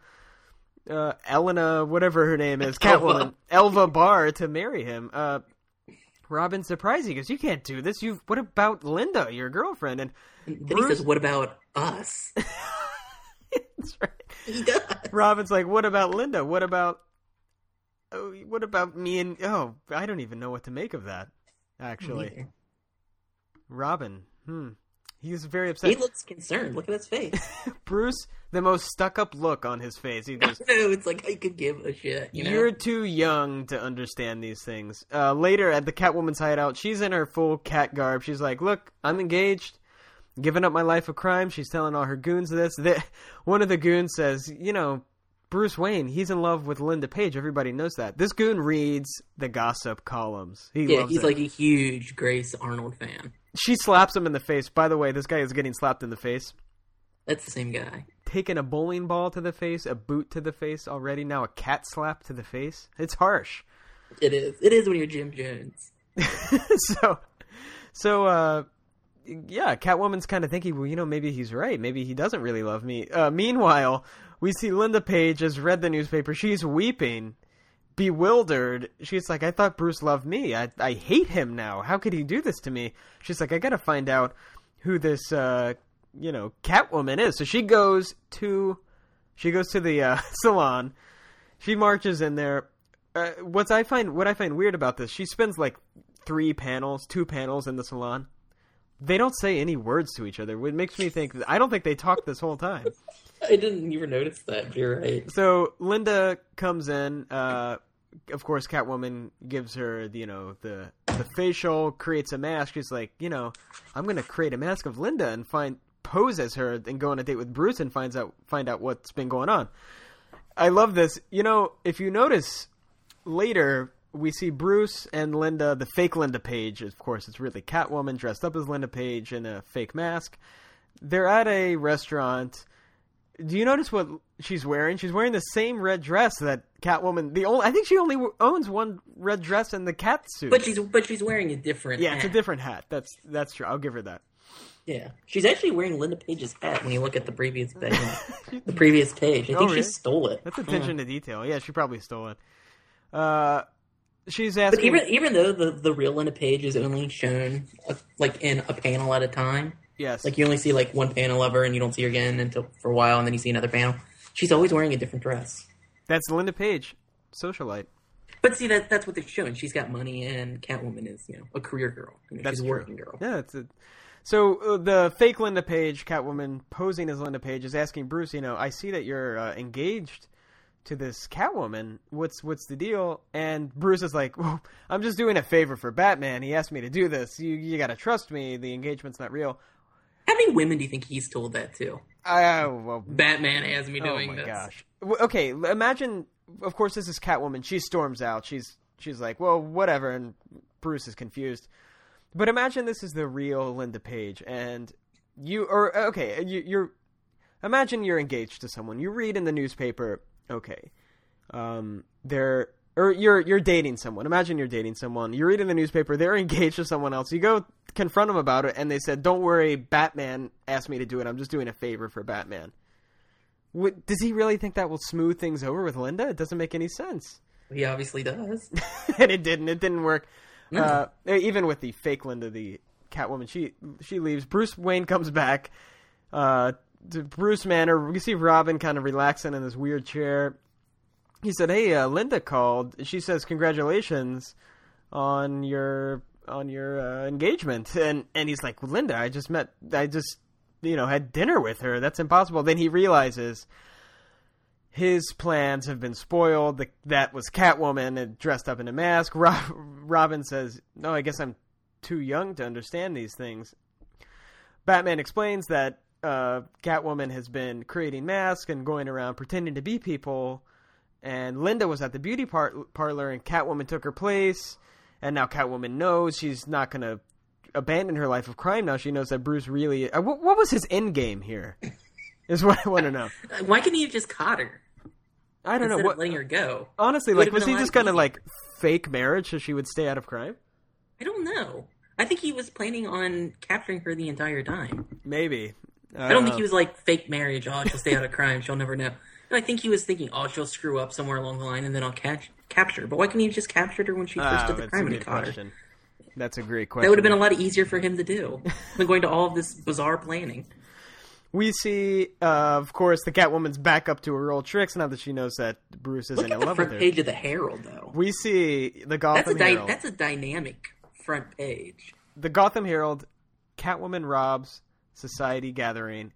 uh, Elena, whatever her name is, Catwoman, Elva Barr, to marry him. Uh, Robin's surprised. He goes, "You can't do this. You. What about Linda, your girlfriend?" And And Bruce- he says, "What about us?" [LAUGHS] that's right. [LAUGHS] he does. Robin's like, "What about Linda? What about? Oh, what about me and? Oh, I don't even know what to make of that. Actually, Robin. Hmm. He was very upset. he looks concerned. Look at his face. [LAUGHS] Bruce, the most stuck-up look on his face. He goes, [LAUGHS] no, it's like I could give a shit. You know? You're too young to understand these things. Uh, later at the Catwoman's hideout, she's in her full cat garb. She's like, "Look, I'm engaged, giving up my life of crime." She's telling all her goons this. The, one of the goons says, "You know, Bruce Wayne, he's in love with Linda Page. Everybody knows that." This goon reads the gossip columns. He yeah, he's it. like a huge Grace Arnold fan. She slaps him in the face. By the way, this guy is getting slapped in the face. That's the same guy. Taking a bowling ball to the face, a boot to the face already. Now a cat slap to the face. It's harsh. It is. It is when you're Jim Jones. [LAUGHS] so, so, uh, yeah, Catwoman's kind of thinking, well, you know, maybe he's right. Maybe he doesn't really love me. Uh, meanwhile, we see Linda Page has read the newspaper. She's weeping, bewildered. She's like, I thought Bruce loved me. I, I hate him now. How could he do this to me? She's like, I gotta find out who this, uh, you know, Catwoman is. So she goes to, she goes to the, uh, [LAUGHS] salon. She marches in there. Uh, what's I find, what I find weird about this, she spends like three panels, two panels in the salon. They don't say any words to each other. It makes me think. I don't think they talked this whole time. [LAUGHS] I didn't even notice that. but You're right. So Linda comes in. Uh, of course, Catwoman gives her, you know, the the facial, creates a mask. She's like, you know, I'm gonna create a mask of Linda and find pose as her and go on a date with Bruce and finds out find out what's been going on. I love this. You know, if you notice later, we see Bruce and Linda, the fake Linda Page. Of course, it's really Catwoman dressed up as Linda Page in a fake mask. They're at a restaurant. Do you notice what she's wearing? She's wearing the same red dress that Catwoman. The only I think she only owns one red dress and the cat suit. But she's but she's wearing a different. yeah, it's a different hat. That's that's true. I'll give her that. Yeah, she's actually wearing Linda Page's hat. When you look at the previous [LAUGHS] page, the previous page, I Oh, think really? she stole it. That's attention to detail. Yeah, she probably stole it. Uh, she's asking. But even even though the the real Linda Page is only shown uh, like in a panel at a time, yes, like you only see like one panel of her and you don't see her again until for a while, and then you see another panel. She's always wearing a different dress. that's Linda Page, socialite. But see that that's what they're showing. She's got money, and Catwoman is you know a career girl. You know, That's she's a working girl. Yeah, it's a. So uh, the fake Linda Page, Catwoman posing as Linda Page, is asking Bruce, you know, I see that you're uh, engaged to this Catwoman. What's what's the deal? And Bruce is like, well, I'm just doing a favor for Batman. He asked me to do this. You you gotta trust me. The engagement's not real. How many women do you think he's told that to? I, oh, well, Batman has me doing oh my this. gosh. Okay, imagine. Of course, this is Catwoman. She storms out. She's she's like, well, whatever. And Bruce is confused. But imagine this is the real Linda Page, and you or okay, you, you're. Imagine you're engaged to someone. You read in the newspaper, okay, um, they're or you're you're dating someone. Imagine you're dating someone. You read in the newspaper they're [LAUGHS] engaged to someone else. You go confront them about it, and they said, "Don't worry, Batman asked me to do it. I'm just doing a favor for Batman." What, does he really think that will smooth things over with Linda? It doesn't make any sense. He obviously does. [LAUGHS] and it didn't. It didn't work. No. Uh, even with the fake Linda, the Catwoman, she she leaves. Bruce Wayne comes back. Uh, Bruce Manor, we see Robin kind of relaxing in this weird chair. He said, "Hey, uh, Linda called. She says congratulations on your on your uh, engagement." And and he's like, "Linda, I just met. I just you know had dinner with her. That's impossible." Then he realizes his plans have been spoiled. The, that was Catwoman dressed up in a mask. [LAUGHS] Rob, Robin says, "No, I guess I'm too young to understand these things." Batman explains that uh, Catwoman has been creating masks and going around pretending to be people, and Linda was at the beauty par- parlor, and Catwoman took her place, and now Catwoman knows she's not going to abandon her life of crime. Now she knows that Bruce really. Uh, what, what was his end game here? Is what I want to know. [LAUGHS] Why couldn't he have just caught her I don't know what. letting her go? Honestly, like, was he just kind of like fake marriage so she would stay out of crime? I don't know. I think he was planning on capturing her the entire time. Maybe. I don't think he was like fake marriage. Oh, she'll stay out of crime. She'll never know. No, I think he was thinking, oh, she'll screw up somewhere along the line, and then I'll catch capture. her. But why couldn't he have just captured her when she first Ah, did the crime a and caught her? That's a great question. That would have been a lot easier for him to do [LAUGHS] than going to all of this bizarre planning. We see, uh, of course, the Catwoman's back up to her old tricks now that she knows that Bruce isn't Look in at the love with front her. page of the Herald, though. We see the That's a Gotham Herald. that's a dynamic front page. the Gotham Herald, Catwoman robs society gathering.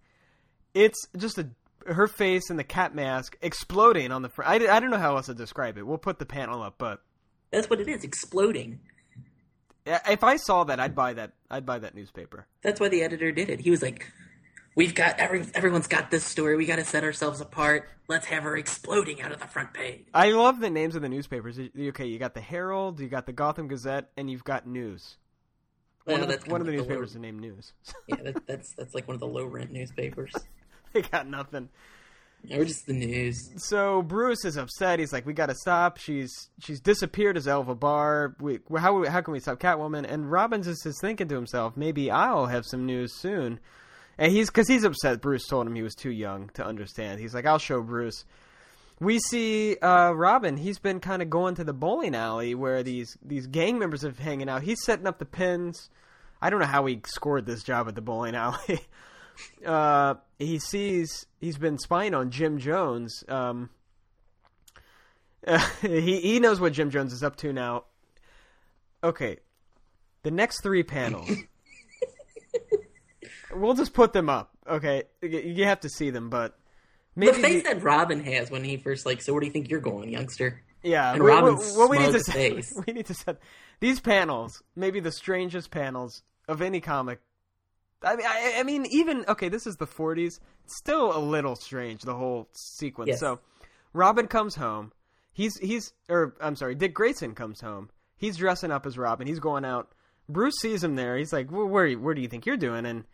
It's just a her face and the cat mask exploding on the front. I, I don't know how else to describe it. We'll put the panel up, but That's what it is, exploding. if I saw that, I'd buy that. I'd buy that newspaper. That's why the editor did it. He was like, "We've got every everyone's got this story. We got to set ourselves apart. Let's have her exploding out of the front page." I love the names of the newspapers. Okay, you got the Herald, you got the Gotham Gazette, and you've got News. Well, One of the, one of the of newspapers is low, named News. [LAUGHS] yeah, that, that's that's like one of the low rent newspapers. [LAUGHS] they got nothing. Or just the news. So Bruce is upset. He's like, "We got to stop. She's she's disappeared as Elva Barr. We how how can we stop Catwoman?" And Robin just is thinking to himself, "Maybe I'll have some news soon." And he's because he's upset. Bruce told him he was too young to understand. He's like, "I'll show Bruce." We see uh, Robin. He's been kind of going to the bowling alley where these these gang members are hanging out. He's setting up the pins. I don't know how he scored this job at the bowling alley. [LAUGHS] uh, he sees he's been spying on Jim Jones. Um, [LAUGHS] he he knows what Jim Jones is up to now. Okay, the next three panels. [LAUGHS] we'll just put them up. Okay, you have to see them, but The face the- that Robin has when he first like, so where do you think you're going, youngster? yeah. and we- we- Robin's what we need to face. [LAUGHS] we need to set these panels. Maybe the strangest panels of any comic. I mean, I, I mean, even okay. This is the '40s. It's still a little strange the whole sequence. Yes. So, Robin comes home. He's he's or I'm sorry, Dick Grayson comes home. He's dressing up as Robin. He's going out. Bruce sees him there. He's like, well, "Where where do you think you're doing?" And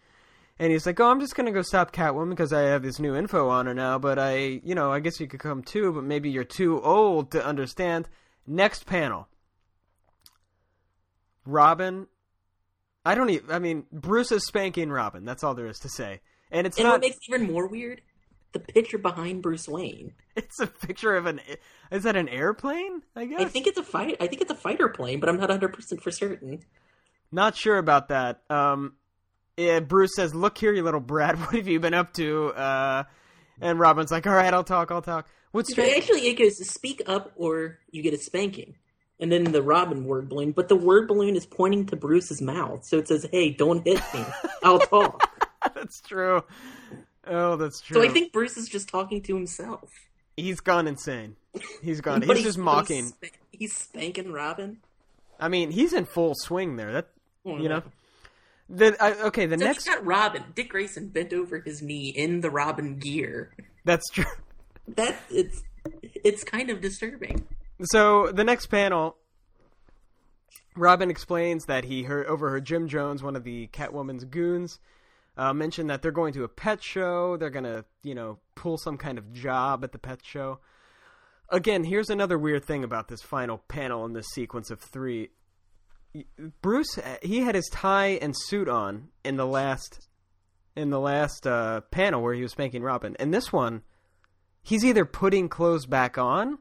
and he's like, "Oh, I'm just gonna go stop Catwoman because I have this new info on her now. But I, you know, I guess you could come too. But maybe you're too old to understand." Next panel. Robin. I don't even. I mean, Bruce is spanking Robin. That's all there is to say. And it's And not. what makes it even more weird, the picture behind Bruce Wayne. [LAUGHS] It's a picture of an. Is that an airplane? I guess. I think it's a fight. I think it's a fighter plane, but I'm not 100 percent for certain. Not sure about that. Um, yeah, Bruce says, "Look here, you little brat. [LAUGHS] What have you been up to?" Uh, and Robin's like, "All right, I'll talk. I'll talk." What's actually, it goes speak up or you get a spanking. And then the Robin word balloon, but the word balloon is pointing to Bruce's mouth, so it says, "Hey, don't hit me. I'll [LAUGHS] talk." that's true. Oh, that's true. so I think Bruce is just talking to himself. he's gone insane. He's gone. [LAUGHS] But He's just mocking. He's, sp- he's spanking Robin. I mean, he's in full swing there. That Oh, you no. The I, okay, the So next got Robin. Dick Grayson bent over his knee in the Robin gear. that's true. [LAUGHS] That it's it's kind of disturbing. So the next panel, Robin explains that he heard overheard Jim Jones, one of the Catwoman's goons, uh, mention that they're going to a pet show. They're gonna, you know, pull some kind of job at the pet show. Again, here's another weird thing about this final panel in this sequence of three. Bruce, he had his tie and suit on in the last, in the last uh, panel where he was spanking Robin. In this one, he's either putting clothes back on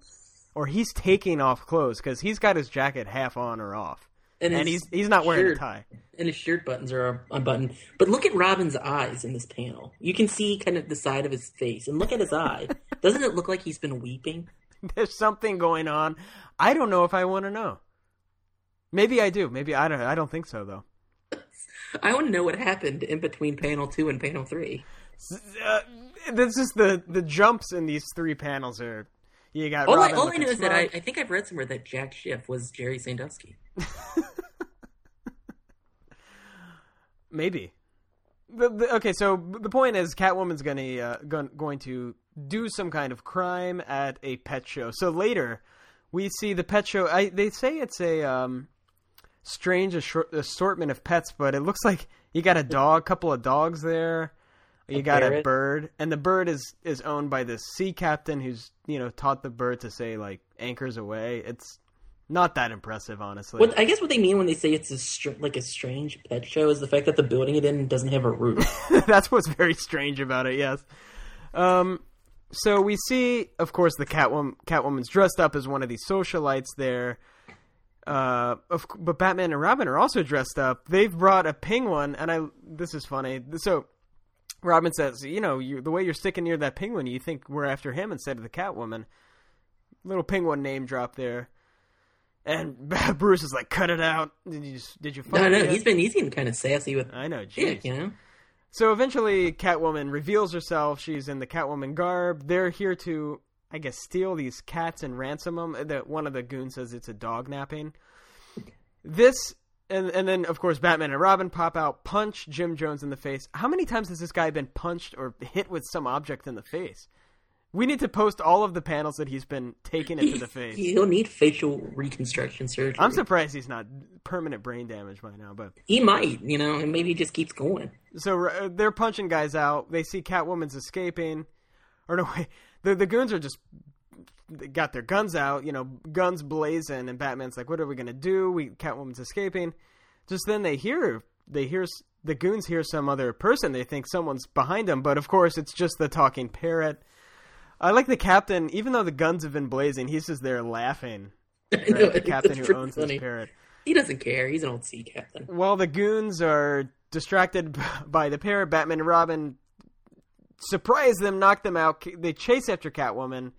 or he's taking off clothes because he's got his jacket half on or off, and, his he's he's not wearing shirt- a tie. And his shirt buttons are unbuttoned. But look at Robin's eyes in this panel. You can see kind of the side of his face, and look at his eye. [LAUGHS] Doesn't it look like he's been weeping? There's something going on. I don't know if I want to know. Maybe I do. Maybe I don't. I don't think so though. I want to know what happened in between panel two and panel three. Uh, this is the the jumps in these three panels are. You got All, I, all I know is that I. I think I've read somewhere that Jack Schiff was Jerry Sandusky. [LAUGHS] Maybe. The, the, okay, so the point is, Catwoman's gonna uh, gon- going to do some kind of crime at a pet show. So later, we see the pet show. I, they say it's a um, strange assor- assortment of pets, but it looks like you got a dog, couple of dogs there. You A got a bird, and the bird is is owned by this sea captain who's you know taught the bird to say like anchors away. It's not that impressive, honestly. What I guess what they mean when they say it's a str- like a strange pet show is the fact that the building it in doesn't have a roof. [LAUGHS] That's what's very strange about it. Yes. Um. So we see, of course, the Catwoman. Catwoman's dressed up as one of these socialites there. Uh, of, but Batman and Robin are also dressed up. They've brought a penguin, and I. This is funny. So Robin says, "You know, you, the way you're sticking near that penguin, you think we're after him instead of the Catwoman." Little penguin name drop there, and [LAUGHS] Bruce is like, "Cut it out." Did you just, did you? No, no, it? he's been he's getting kind of sassy with I know, Dick, you know. So eventually, Catwoman reveals herself. She's in the Catwoman garb. They're here to, I guess, steal these cats and ransom them. That one of the goons says it's a dog napping. This and and then of course Batman and Robin pop out, punch Jim Jones in the face. How many times has this guy been punched or hit with some object in the face? We need to post all of the panels that he's been taken into the [LAUGHS] face. He'll need facial reconstruction surgery. I'm surprised he's not permanent brain damage by now, but He might, you know, and maybe he just keeps going. So uh, they're punching guys out. They see Catwoman's escaping, or no, [LAUGHS] wait, the the goons are just got their guns out, you know, guns blazing, and Batman's like, "What are we gonna do?" We Catwoman's escaping. Just then they hear they hear the goons hear some other person. They think someone's behind them, but of course it's just the talking parrot. I like the captain, even though the guns have been blazing, he's just there laughing. [LAUGHS] Right? know, the captain who owns funny. this parrot. He doesn't care. He's an old sea captain. While the goons are distracted [LAUGHS] by the parrot, Batman and Robin surprise them, knock them out. They chase after Catwoman.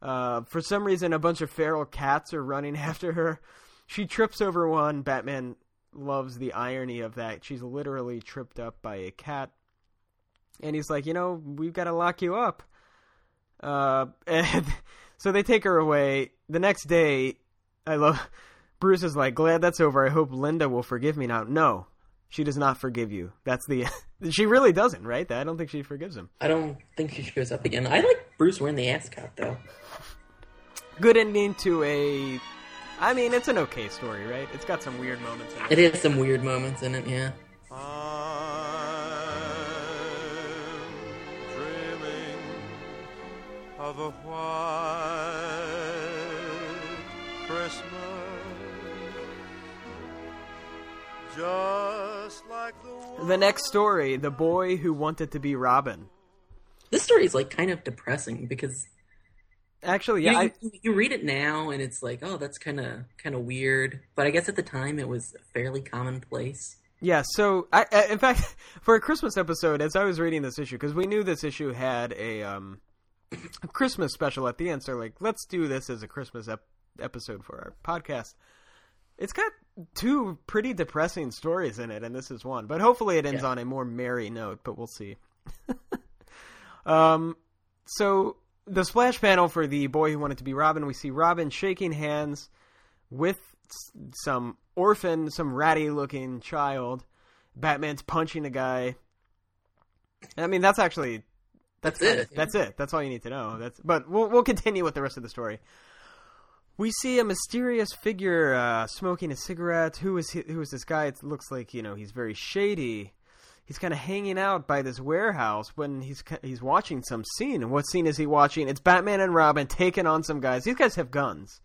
Uh, for some reason, a bunch of feral cats are running [LAUGHS] after her. She trips over one. Batman loves the irony of that. She's literally tripped up by a cat. And he's like, you know, we've got to lock you up. Uh, [LAUGHS] and so they take her away. The next day, I love. [LAUGHS] Bruce is like, glad that's over. I hope Linda will forgive me now. No, she does not forgive you. That's the. She really doesn't, right? I don't think she forgives him. I don't think she shows up again. I like Bruce wearing the ascot though. Good ending to a. I mean, it's an okay story, right? It's got some weird moments in it. It has some weird moments in it, yeah. I'm dreaming of a white Christmas, just like the one. The next story, the boy who wanted to be Robin. This story is like kind of depressing because Actually, you, yeah, I, you, you read it now and it's like, oh, that's kind of kind of weird. But I guess at the time it was fairly commonplace. Yeah, so I, I in fact [LAUGHS] for a Christmas episode, as I was reading this issue, because we knew this issue had a um a Christmas special at the end, so like let's do this as a Christmas ep- episode for our podcast. It's got two pretty depressing stories in it, and this is one. But hopefully, it ends Yeah. on a more merry note. But we'll see. [LAUGHS] um, so the splash panel for the boy who wanted to be Robin, we see Robin shaking hands with some orphan, some ratty looking child. Batman's punching a guy. I mean, that's actually that's, That's it. of- that's it. That's all you need to know. That's but we'll we'll continue with the rest of the story. We see a mysterious figure uh, smoking a cigarette. Who is he, who is this guy? It looks like you know he's very shady. He's kind of hanging out by this warehouse when he's he's watching some scene. And what scene is he watching? It's Batman and Robin taking on some guys. These guys have guns,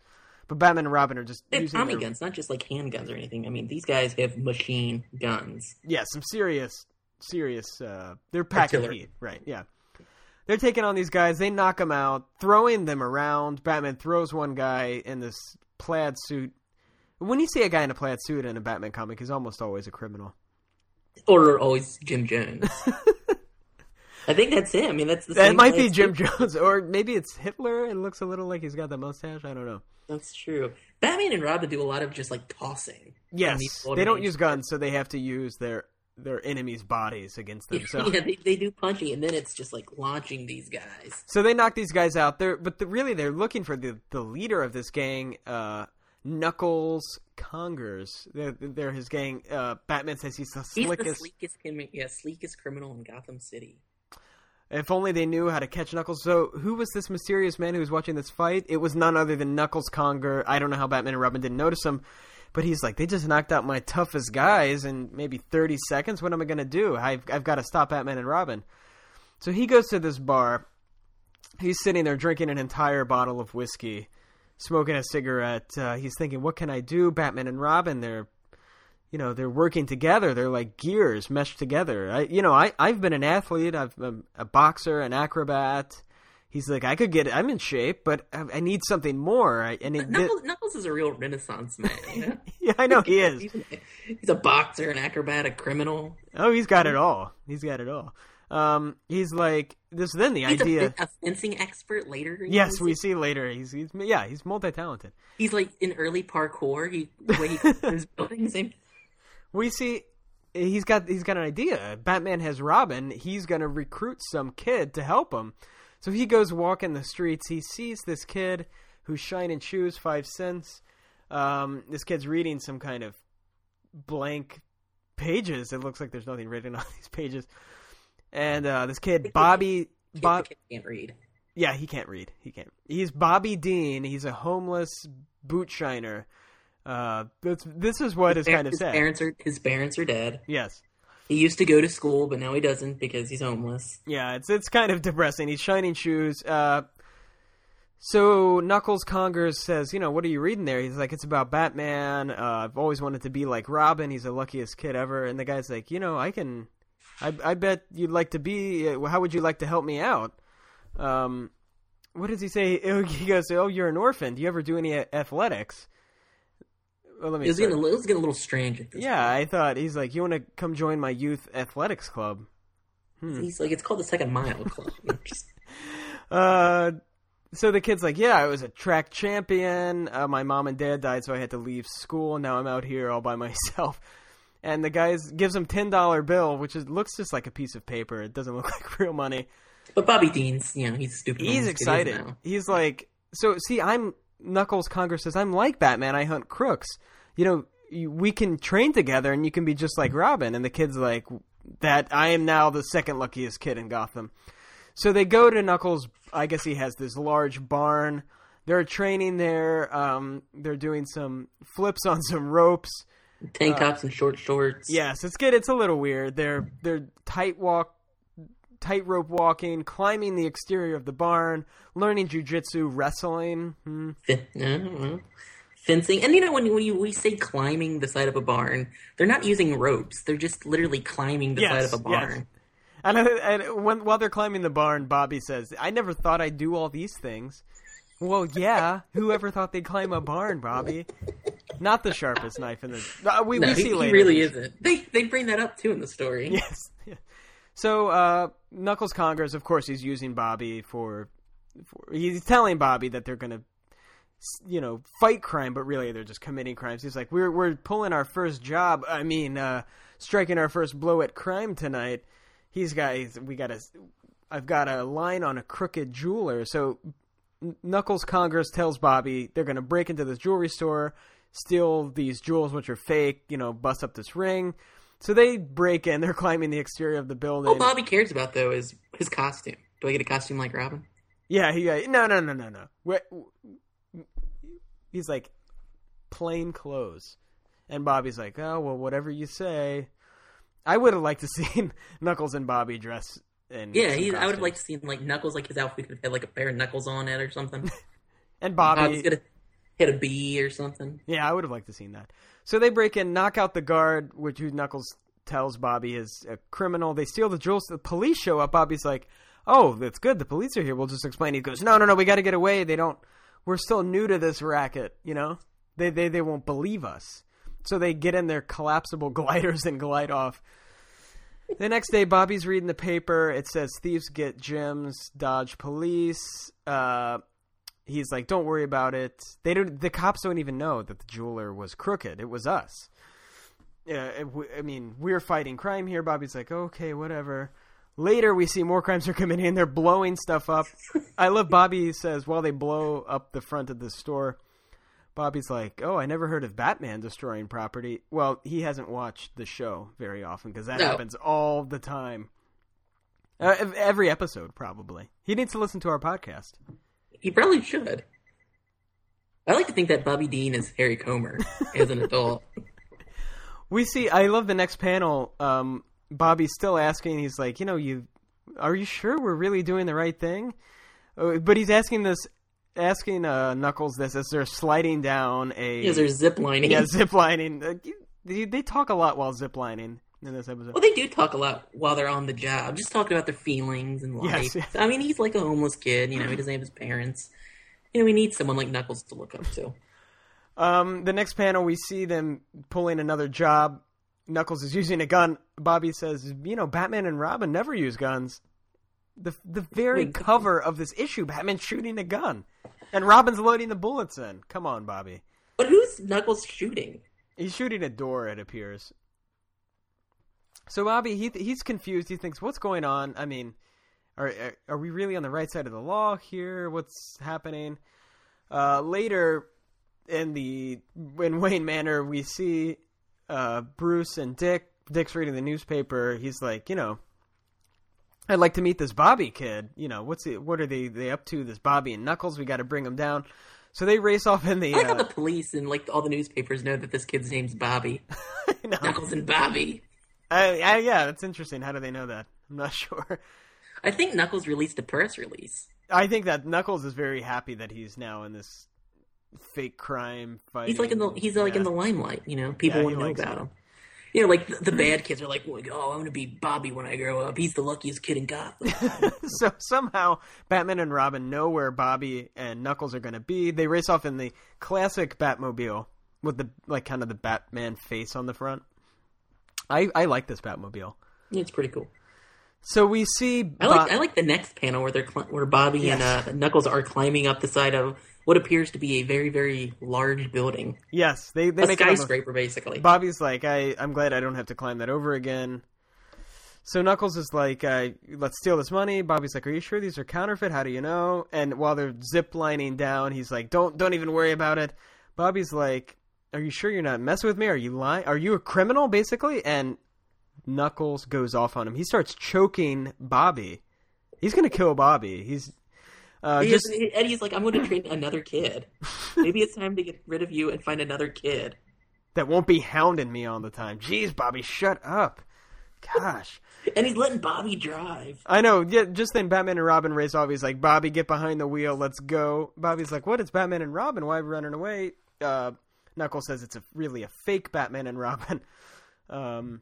but Batman and Robin are just have using Tommy their- guns, not just like handguns or anything. I mean, these guys have machine guns. yeah, some serious, serious. Uh, they're packing heat, right? Yeah, they're taking on these guys. They knock them out, throwing them around. Batman throws one guy in this plaid suit. When you see a guy in a plaid suit in a Batman comic, he's almost always a criminal. Or always Jim Jones. [LAUGHS] I think that's him. I mean, that's the That might be Jim Jones, or maybe it's Hitler. It looks a little like he's got the mustache. I don't know. That's true. Batman and Robin do a lot of just like tossing. Yes, they don't use guns, so they have to use their their enemies' bodies against them. [LAUGHS] So yeah, they, they do punching, and then it's just like launching these guys. So they knock these guys out. They're but the, really they're looking for the the leader of this gang, uh, Knuckles Congers. They're, they're his gang. Uh, Batman says he's the He's the sleekest, crim- yeah, sleekest criminal in Gotham City. If only they knew how to catch Knuckles. So who was this mysterious man who was watching this fight? It was none other than Knuckles Conger. I don't know how Batman and Robin didn't notice him. But he's like, they just knocked out my toughest guys in maybe 30 seconds. What am I going to do? I've, I've got to stop Batman and Robin. So he goes to this bar. He's sitting there drinking an entire bottle of whiskey, smoking a cigarette. Uh, he's thinking, what can I do? Batman and Robin, they're, you know, they're working together. They're like gears meshed together. I, you know, I, I've been an athlete. I've been a boxer, an acrobat. He's like, I could get, I'm in shape, but I, need something more. I, I need. thi- Knuckles, Knuckles is a real Renaissance man. You know? [LAUGHS] yeah, I know he is. He's, a boxer, an acrobat, a criminal. Oh, he's got it all. He's got it all. Um, he's like this. Then the He's idea. a, a fencing expert later. Yes, we see later. He's, he's yeah, he's multi talented. He's like in early parkour. He the way he [LAUGHS] buildings. and- We see he's got he's got an idea. Batman has Robin. He's gonna recruit some kid to help him. So he goes walking the streets. He sees this kid who's shining shoes, five cents. Um, this kid's reading some kind of blank pages. It looks like there's nothing written [LAUGHS] on these pages. And uh, this kid, Bobby, Bob, can't read. yeah, he can't read. He can't. He's Bobby Dean. He's a homeless boot shiner. Uh, this is what is kind of his sad. parents are his parents are dead. Yes. He used to go to school, but now he doesn't because he's homeless. Yeah, it's it's kind of depressing. He's shining shoes. Uh, so Knuckles Congers says, you know, what are you reading there? He's like, it's about Batman. Uh, I've always wanted to be like Robin. He's the luckiest kid ever. And the guy's like, you know, I can. I I bet you'd like to be. uh, How would you like to help me out? Um, what does he say? [LAUGHS] He goes, oh, you're an orphan. Do you ever do any athletics? Well, let me. It was getting a, little- it was getting a little strange. Yeah, I thought he's like, you want to come join my youth athletics club? point. He's like, it's called the Second Mile Club. [LAUGHS] Uh, so the kid's like, yeah, I was a track champion. Uh, my mom and dad died, so I had to leave school. Now I'm out here all by [LAUGHS] myself. And the guy gives him ten dollar bill, which is, looks just like a piece of paper. It doesn't [LAUGHS] look like real money. but Bobby Dean's, you know, he's stupid. He's homeless kid, he is excited. He's like, so see, I'm Knuckles. Congers says I'm like Batman. I hunt crooks. You know, you, we can train together, and you can be just like Robin. And the kid's like, that I am now the second luckiest kid in Gotham. So they go to Knuckles. I guess he has this large barn. They're training there. Um, they're doing some flips on some ropes. Tank tops and short shorts. Yes, it's good. It's a little weird. They're they're tight walk, tightrope walking, climbing the exterior of the barn, learning jujitsu, wrestling. Hmm. I know. fencing. And you know, when when you we say climbing the side of a barn, they're not using ropes. They're just literally climbing the Yes, side of a yes. barn. And, and when, while they're climbing the barn, Bobby says, "I never thought I'd do all these things." Well, yeah. Whoever thought they'd climb a barn, Bobby? Not the sharpest knife in the. Uh, we No, we he, see he later. really isn't. They they bring that up too in the story. Yes. So uh, Knuckles Congers, of course, he's using Bobby for, for. He's telling Bobby that they're gonna, you know, fight crime, but really they're just committing crimes. He's like, "We're we're pulling our first job. I mean, uh, striking our first blow at crime tonight." He's got. He's, we got a. I've got a line on a crooked jeweler. So Knuckles Congers tells Bobby they're gonna break into this jewelry store, steal these jewels which are fake. You know, bust up this ring. So they break in. They're climbing the exterior of the building. All Bobby cares about though is his costume. Do I get a costume like Robin? Yeah, he uh, no no no no no. We're, he's like plain clothes, and Bobby's like, oh well, whatever you say. I would have liked to [LAUGHS] see Knuckles and Bobby dress in Yeah, he, I would have liked to see like Knuckles, like his outfit have like a pair of knuckles on it or something. [LAUGHS] and Bobby's Bobby. gonna hit a bee or something. Yeah, I would have liked to seen that. So they break in, knock out the guard, which who Knuckles tells Bobby is a criminal. They steal the jewels. The police show up. Bobby's like, "Oh, that's good. The police are here. We'll just explain." He goes, "No, no, no. We got to get away. They don't. We're still new to this racket. You know, they they they won't believe us." So they get in their collapsible [LAUGHS] gliders and glide off. The next day, Bobby's reading the paper. It says thieves get gems, dodge police. Uh, he's like, "Don't worry about it." They don't. The cops don't even know that the jeweler was crooked. It was us. Yeah, it I mean, we're fighting crime here. Bobby's like, "Okay, whatever." Later, we see more crimes are committing. and They're blowing stuff up. I love Bobby says while they blow up the front of the store. Bobby's like, "Oh, I never heard of Batman destroying property." Well, he hasn't watched the show very often because that No. happens all the time. Uh, every episode, probably. He needs to listen to our podcast. He probably should. I like to think that Bobby Dean is Harry Comer as an adult. [LAUGHS] We see. I love the next panel. Um, Bobby's still asking. He's like, you know, you are you sure we're really doing the right thing? Uh, But he's asking this, asking uh, Knuckles this as they're sliding down a Because they're zip lining. yeah zip lining. Uh, they, they talk a lot while zip lining. In this episode. Well, they do talk a lot while they're on the job, just talking about their feelings and life. Yes. I mean, he's like a homeless kid. You know, he doesn't have his parents. You know, we need someone like Knuckles to look up to. Um, the next panel, we see them pulling another job. Knuckles is using a gun. Bobby says, "You know, Batman and Robin never use guns." The the very Wait. cover of this issue, Batman's shooting a gun, and Robin's loading the bullets in. Come on, Bobby. But who's Knuckles shooting? He's shooting a door. It appears. So Bobby, he he's confused. He thinks, "What's going on?" I mean, are are we really on the right side of the law here? What's happening? Uh, later in the in Wayne Manor, we see uh, Bruce and Dick. Dick's reading the newspaper. He's like, you know, I'd like to meet this Bobby kid. You know, what's the, what are they they up to? This Bobby and Knuckles. We got to bring them down. So they race off in the. I like Uh, the police and like all the newspapers know that this kid's name's Bobby. [LAUGHS] Knuckles and Bobby. I, I, yeah, that's interesting. How do they know that? I'm not [LAUGHS] sure. I think Knuckles released a press release. I think that Knuckles is very happy that he's now in this fake crime fight. He's like in the he's like in the limelight. You know, people Yeah, want to know about it. him. You know, like the, the bad kids are like, "Oh, I'm gonna be Bobby when I grow up. He's the luckiest kid in Gotham." [LAUGHS] so somehow Batman and Robin know where Bobby and Knuckles are going to be. They race off in the classic Batmobile with the like kind of the Batman face on the front. I I like this Batmobile. Yeah, it's pretty cool. So we see I like I like the next panel where they're cl- where Bobby Yes. and uh, Knuckles are climbing up the side of what appears to be a very very large building, yes, they they a make it on the- skyscraper basically. Bobby's like, I, I'm glad I don't have to climb that over again. So Knuckles is like, uh, let's steal this money. Bobby's like, are you sure these are counterfeit? How do you know? And while they're zip lining down, he's like, don't, don't even worry about it. Bobby's like, are you sure you're not messing with me? Are you lying? Are you a criminal, basically? And Knuckles goes off on him. He starts choking Bobby. He's gonna kill Bobby. He's uh, He just is- Eddie's like, I'm going to train another kid. [LAUGHS] Maybe it's time to get rid of you and find another kid. that won't be hounding me all the time. Jeez, Bobby, shut up. Gosh. And he's letting Bobby drive. I know. Yeah, just then Batman and Robin race off. He's like, Bobby, get behind the wheel. Let's go. Bobby's like, what? It's Batman and Robin. Why are we running away? Uh, Knuckles says it's a, really a fake Batman and Robin. [LAUGHS] Um,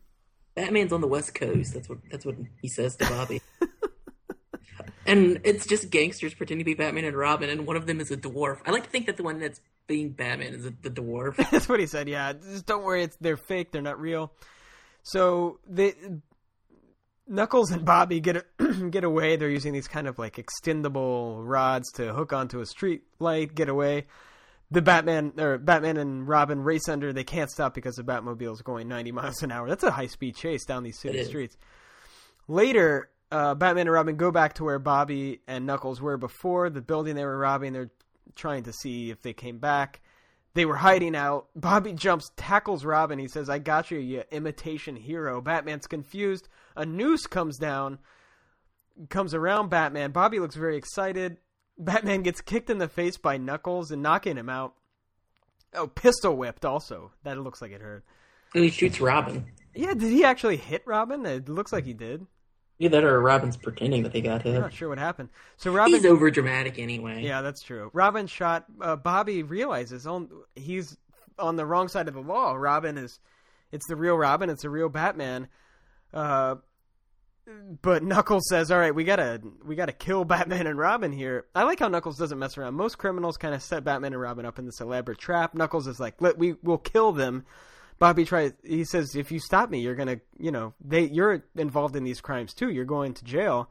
Batman's on the West Coast. That's what that's what he says to Bobby. [LAUGHS] and it's just gangsters pretending to be Batman and Robin, and one of them is a dwarf. I like to think that the one that's being Batman is the dwarf. [LAUGHS] that's what he said. Yeah, just don't worry. It's they're fake. They're not real. So they Knuckles and Bobby get [CLEARS THROAT] get away. They're using these kind of like extendable rods to hook onto a street light. Get away. The Batman or Batman and Robin race under. They can't stop because the Batmobile is going 90 miles an hour. That's a high speed chase down these city streets. Later, uh, Batman and Robin go back to where Bobby and Knuckles were before the building they were robbing. They're trying to see if they came back. They were hiding out. [LAUGHS] Bobby jumps, tackles Robin. He says, I got you, you imitation hero. Batman's confused. A noose comes down, comes around Batman. Bobby looks very excited. Batman gets kicked in the face by Knuckles and knocking him out. Oh, pistol whipped also. That looks like it hurt. and he shoots Robin. Yeah, did he actually hit Robin? It looks like he did. Either that or Robin's pretending that they got hit. I'm not sure what happened. So Robin He's over dramatic anyway. Yeah, that's true. Robin shot. Uh, Bobby realizes on he's on the wrong side of the law. Robin is, it's the real Robin. It's the real Batman. Uh, but Knuckles says, "All right, we gotta we gotta kill Batman and Robin here." I like how Knuckles doesn't mess around. Most criminals kind of set Batman and Robin up in this elaborate trap. Knuckles is like, "Let we will kill them." Bobby tries. He says, "If you stop me, you're gonna, you know, they you're involved in these crimes too. You're going to jail."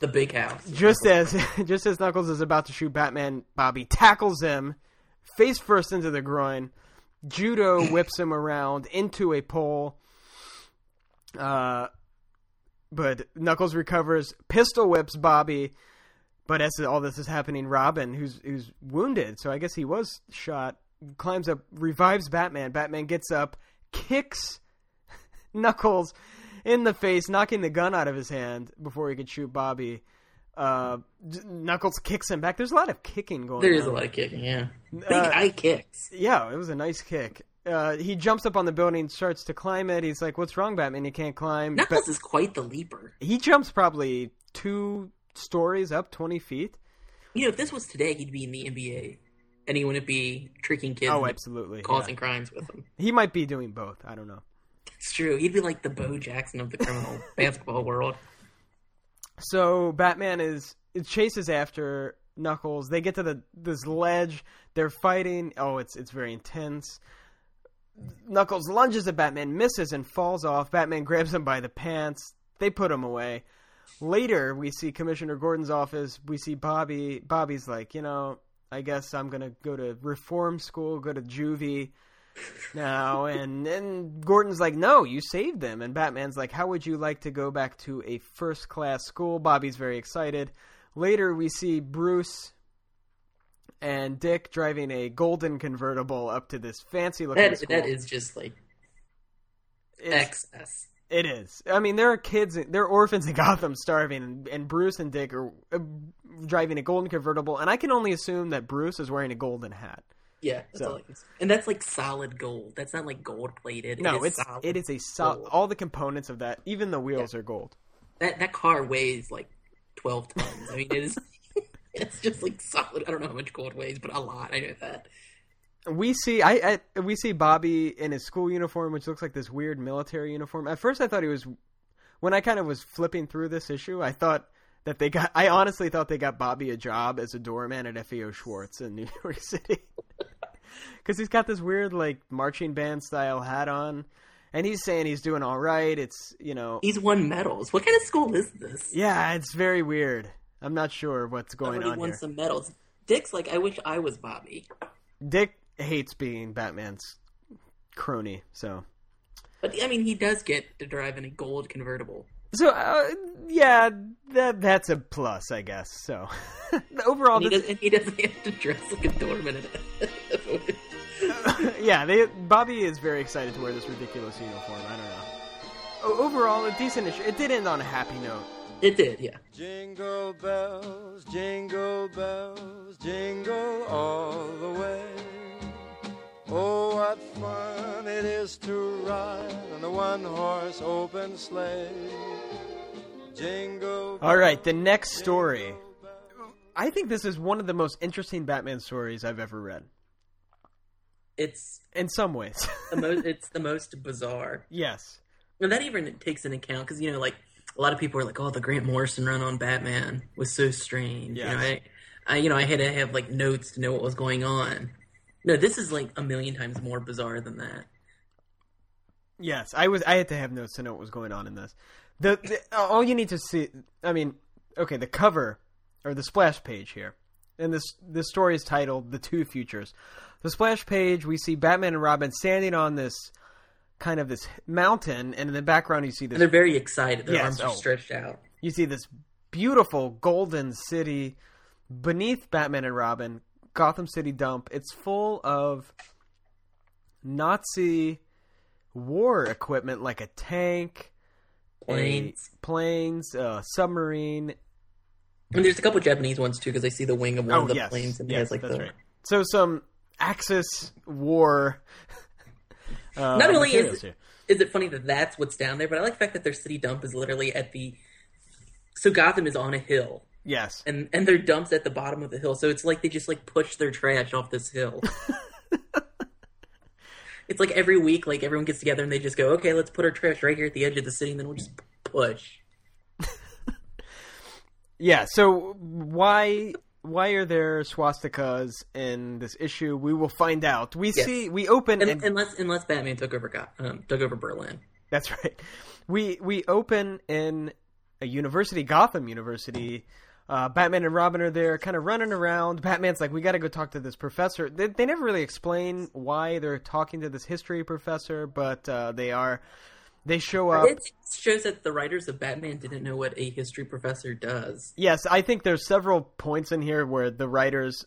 The big house. Just as [LAUGHS] just as Knuckles is about to shoot Batman, Bobby tackles him face first into the groin. Judo whips him around into a pole. Uh, but Knuckles recovers, pistol whips Bobby. But as all this is happening, Robin, who's who's wounded, so I guess he was shot, climbs up, revives Batman. Batman gets up, kicks [LAUGHS] Knuckles in the face, knocking the gun out of his hand before he could shoot Bobby. Uh, Knuckles kicks him back. There's a lot of kicking going There on. is a lot of kicking, yeah. Big Uh, high kicks. Yeah, it was a nice kick. Uh, he jumps up on the building, starts to climb it. He's like, "What's wrong, Batman? You can't climb." But Knuckles is quite the leaper. he jumps probably two stories up, twenty feet. You know, if this was today, he'd be in the NBA. And he wouldn't be tricking kids Oh, absolutely. causing yeah. crimes with them. He might be doing both. I don't know. It's true. He'd be like the Bo Jackson of the criminal [LAUGHS] basketball world. So Batman is it chases after Knuckles. They get to the this ledge. They're fighting. Oh, it's it's very intense. Knuckles lunges at Batman, misses and falls off. Batman grabs him by the pants. They put him away. Later, we see Commissioner Gordon's office. We see Bobby. Bobby's like, you know, I guess I'm gonna go to reform school, go to juvie now. [LAUGHS] And and Gordon's like, no, you saved them. And Batman's like, how would you like to go back to a first class school? Bobby's very excited. Later, we see Bruce and Dick driving a golden convertible up to this fancy looking That school. that is just like It's- excess. It is. I mean, there are kids, there are orphans in Gotham starving, and, and Bruce and Dick are uh, driving a golden convertible, and I can only assume that Bruce is wearing a golden hat. Yeah, that's So- all I can say. And that's like solid gold. That's not like gold plated. No, it is it's solid. it is a sol- gold. all the components of that, even the wheels are gold. that that car weighs like twelve tons. I mean, it is. [LAUGHS] It's just like solid. I don't know how much gold weighs, but a lot. I know that. We see I, I we see Bobby in his school uniform, which looks like this weird military uniform. At first, I thought he was when I kind of was flipping through this issue. I thought that they got. I honestly thought they got Bobby a job as a doorman at FAO Schwarz in New [LAUGHS] York City [LAUGHS] because he's got this weird like marching band style hat on, and he's saying he's doing all right. It's you know He's won medals. What kind of school is this? yeah, it's very weird. I'm not sure what's going Somebody on won here. some medals. Dick's like, I wish I was Bobby. Dick hates being Batman's crony, so. But I mean, he does get to drive in a gold convertible. So uh, yeah, that that's a plus, I guess. So [LAUGHS] overall, And he, this, does, he doesn't have to dress like a doorman. [LAUGHS] yeah, they, Bobby is very excited to wear this ridiculous uniform. I don't know. Overall, a decent issue. It did end on a happy note. It did, yeah. Jingle bells, jingle bells, jingle all the way. Oh, what fun it is to ride on a one horse open sleigh. Jingle. All right, the next story. I think this is one of the most interesting Batman stories I've ever read. It's In some ways, the most. [LAUGHS] it's the most bizarre. yes. And that even takes into account because you know, like a lot of people are like, "Oh, the Grant Morrison run on Batman was so strange." You know, I, I, you know, I had to have like notes to know what was going on. No, this is like a million times more bizarre than that. Yes, I was. I had to have notes to know what was going on in this. The, the all you need to see. I mean, okay, the cover or the splash page here, and this this story is titled "The Two Futures." The splash page, we see Batman and Robin standing on this kind of this mountain, and in the background you see And this. they're very excited. Their Yes, arms are oh. stretched out. You see this beautiful golden city beneath Batman and Robin, Gotham City dump. It's full of Nazi war equipment like a tank, a- Planes. planes, a submarine. And there's a couple Japanese ones too because I see the wing of one Oh of the yes, planes and yes, has like that's the. right. So some Axis war. Uh, Not only is here. is it funny that that's what's down there, but I like the fact that their city dump is literally at the. So Gotham is on a hill, yes, and and their dumps at the bottom of the hill. So it's like they just like push their trash off this hill. [LAUGHS] it's like every week, like everyone gets together and they just go, okay, let's put our trash right here at the edge of the city, and then we'll just push. [LAUGHS] Yeah, so why why are there swastikas in this issue? We will find out. We Yes. see we open And, and, unless unless Batman took over um, took over Berlin. that's right. We we open in a university, Gotham University. Uh, Batman and Robin are there, kind of running around. Batman's like, "We got to go talk to this professor." They, they never really explain why they're talking to this history professor, but uh, they are. They show up. It shows that the writers of Batman didn't know what a history professor does. Yes, I think there's several points in here where the writers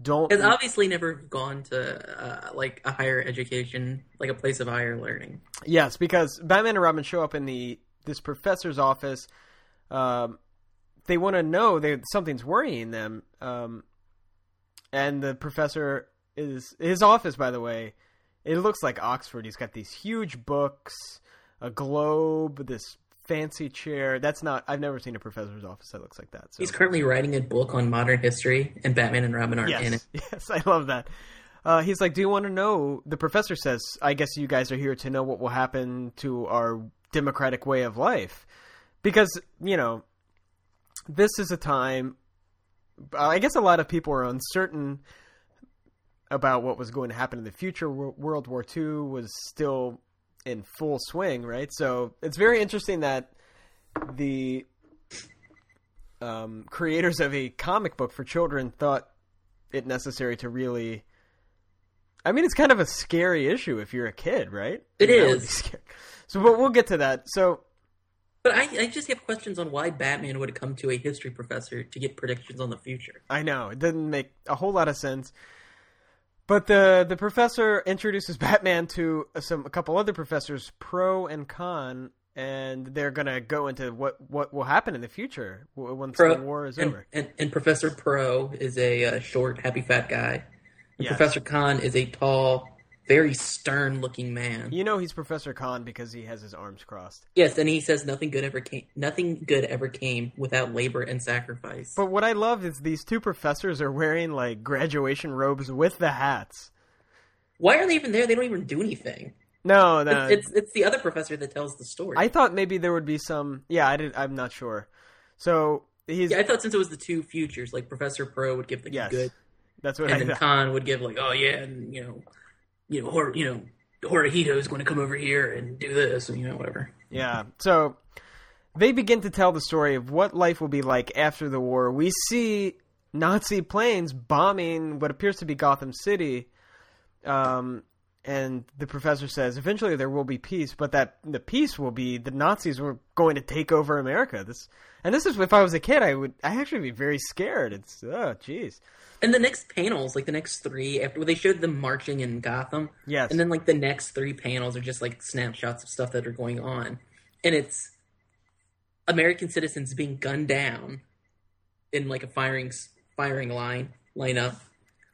don't. Has obviously never gone to uh, like a higher education, like a place of higher learning. Yes, because Batman and Robin show up in the this professor's office. Um, they want to know that something's worrying them, um, and the professor is his office. By the way, it looks like Oxford. He's got these huge books, a globe, this fancy chair. That's not. I've never seen a professor's office that looks like that. So. He's currently writing a book on modern history, and Batman and Robin aren't in it. [LAUGHS] yes, I love that. uh, he's like, "Do you want to know?" The professor says, "I guess you guys are here to know what will happen to our democratic way of life, because you know, this is a time. I guess a lot of people are uncertain about what was going to happen in the future. World War II was still in full swing, right? So it's very interesting that the um, creators of a comic book for children thought it necessary to really. I mean, it's kind of a scary issue if you're a kid, right? It mean, is. [LAUGHS] So, but we'll get to that. So, But I, I just have questions on why Batman would come to a history professor to get predictions on the future. I know it doesn't make a whole lot of sense. But the the professor introduces [LAUGHS] Batman to some a couple other professors, pro and con, and they're gonna go into what what will happen in the future once Pro the war is and, over. And, and Professor Pro is a uh, short, happy, fat guy. Yes. Professor Con is a tall, very stern-looking man. You know he's Professor Con because he has his arms crossed. Yes, and he says nothing good ever came. Nothing good ever came without labor and sacrifice. But what I love is these two professors are wearing like graduation robes with the hats. Why are they even there? They don't even do anything. No, no. It's, it's it's the other professor that tells the story. I thought maybe there would be some. Yeah, I did. I'm not sure. So he's yeah, I thought since it was the two futures, like Professor Pro would give the yes. good, That's what and I then thought. Con would give like, oh yeah, and you know, you know, Hor- you know, Horihito is going to come over here and do this, and you know, whatever. Yeah. So they begin to tell the story of what life will be like after the war. We see Nazi planes bombing what appears to be Gotham City. Um, and the professor says eventually there will be peace, but that the peace will be the Nazis were going to take over America. This and this is if I was a kid, I would I actually be very scared. It's oh jeez. And the next panels, like the next three, after they showed them marching in Gotham, Yes. and then like the next three panels are just like snapshots of stuff that are going on, and it's American citizens being gunned down in like a firing firing line lineup,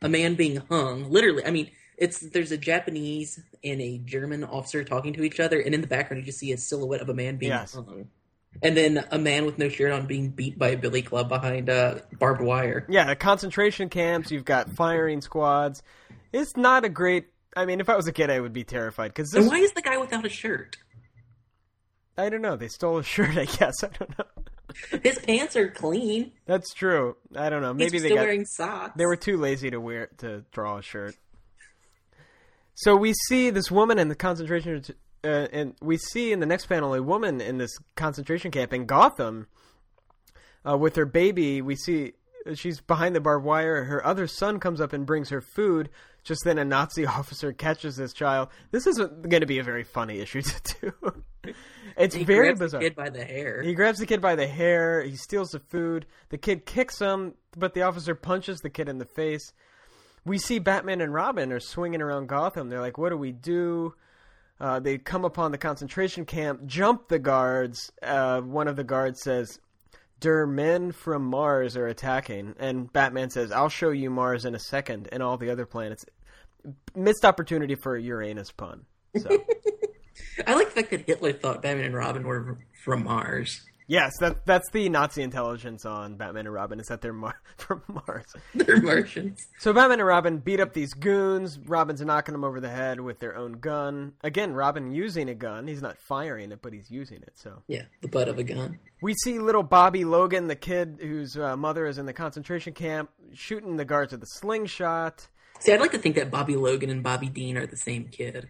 a man being hung. Literally, I mean, it's there's a Japanese and a German officer talking to each other, and in the background you just see a silhouette of a man being Yes. hung. And then a man with no shirt on being beat by a billy club behind uh, barbed wire. Yeah, the concentration camps. You've got firing squads. It's not a great. I mean, if I was a kid, I would be terrified because And why is the guy without a shirt? I don't know. They stole a [LAUGHS] shirt, I guess. I don't know. His pants are clean. That's true. I don't know. Maybe He's they still got wearing socks. they were too lazy to wear to draw a shirt. So we see this woman in the concentration, uh, and we see in the next panel a woman in this concentration camp in Gotham uh, with her baby. We see she's behind the barbed wire. Her other son comes up and brings her food. Just then, a Nazi [LAUGHS] officer catches this child. This isn't going to be a very funny issue [LAUGHS] to do. it's he very grabs bizarre. the kid by the hair. He grabs the kid by the hair. He steals the food. The kid kicks him, but the officer punches the kid in the face. We see Batman and Robin are swinging around Gotham. They're like, "What do we do?" Uh, they come upon the concentration camp, jump the guards. Uh, one of the guards says, "Der men from Mars are attacking," and Batman says, "I'll show you Mars in a second and all the other planets." Missed opportunity for a Uranus pun. So. [LAUGHS] I like the fact that Hitler thought Batman and Robin were from Mars. Yes, that that's the Nazi intelligence on Batman and Robin is that they're Mar- [LAUGHS] from Mars. [LAUGHS] They're Martians. So Batman and Robin beat up these goons. Robin's knocking them over the head with their own gun. Again, Robin using a gun. He's not firing it, but he's using it. So Yeah, the butt of a gun. we see little Bobby Logan, the kid whose uh, mother is in the concentration camp, shooting the guards with a slingshot. See, I'd like to think that Bobby Logan and Bobby Dean are the same kid.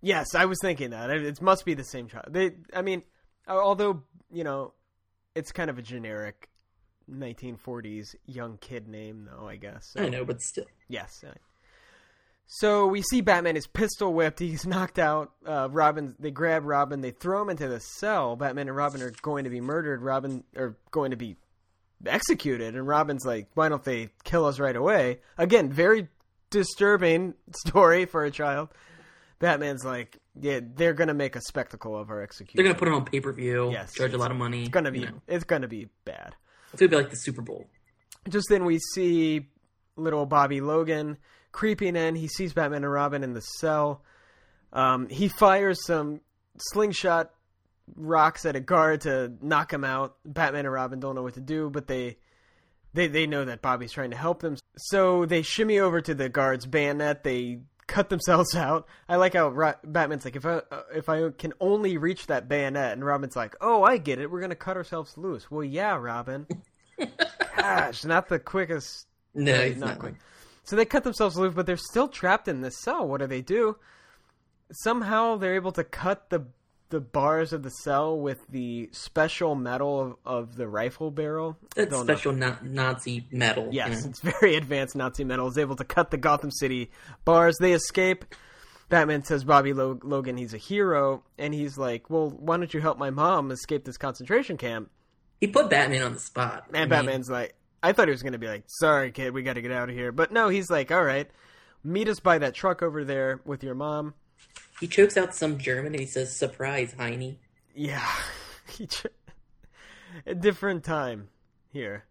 Yes, I was thinking that it, it must be the same child. They, I mean, although you know, it's kind of a generic 1940s young kid name, though. I guess. So. I know, but still. Yes. So we see Batman is pistol whipped. He's knocked out. Uh, Robin. They grab Robin. They throw him into the cell. Batman and Robin are going to be murdered. Robin are going to be executed. And Robin's like, "Why don't they kill us right away?" Again, very disturbing story for a child. Batman's like, "Yeah, they're going to make a spectacle of our execution. They're gonna put it on pay per view. Yes, charge a lot of money. It's gonna be. You know, It's gonna be bad." it's gonna be like the Super Bowl. just then we see little Bobby Logan creeping in. He sees Batman and Robin in the cell. Um, he fires some slingshot rocks at a guard to knock him out. Batman and Robin don't know what to do, but they they they know that Bobby's trying to help them, so they shimmy over to the guard's bayonet. They cut themselves [LAUGHS] out. I like how Ro- Batman's like, if I uh, if I can only reach that bayonet, and Robin's like, oh, I get it. We're gonna cut ourselves loose. Well, yeah, Robin. [LAUGHS] Gosh, not the quickest. No, he's not. quick. So they cut themselves loose, but they're still trapped in this cell. What do they do? Somehow they're able to cut the the bars of the cell with the special metal of, of the rifle barrel. That's special na- Nazi metal. Yes, know? it's very [LAUGHS] advanced Nazi metal. Is able to cut the Gotham City bars. They escape. Batman says Bobby Lo- Logan he's a hero, and he's like, "Well, why don't you help my mom escape this concentration camp?" He put Batman on the spot. I And mean, Batman's like, "I thought he was going to be like, sorry, kid, we got to get out of here,' but no, he's like, "All right, meet us by that truck over there with your mom." He chokes out some German and he says, "Surprise, Heine." Yeah, [LAUGHS] he ch- a different time here.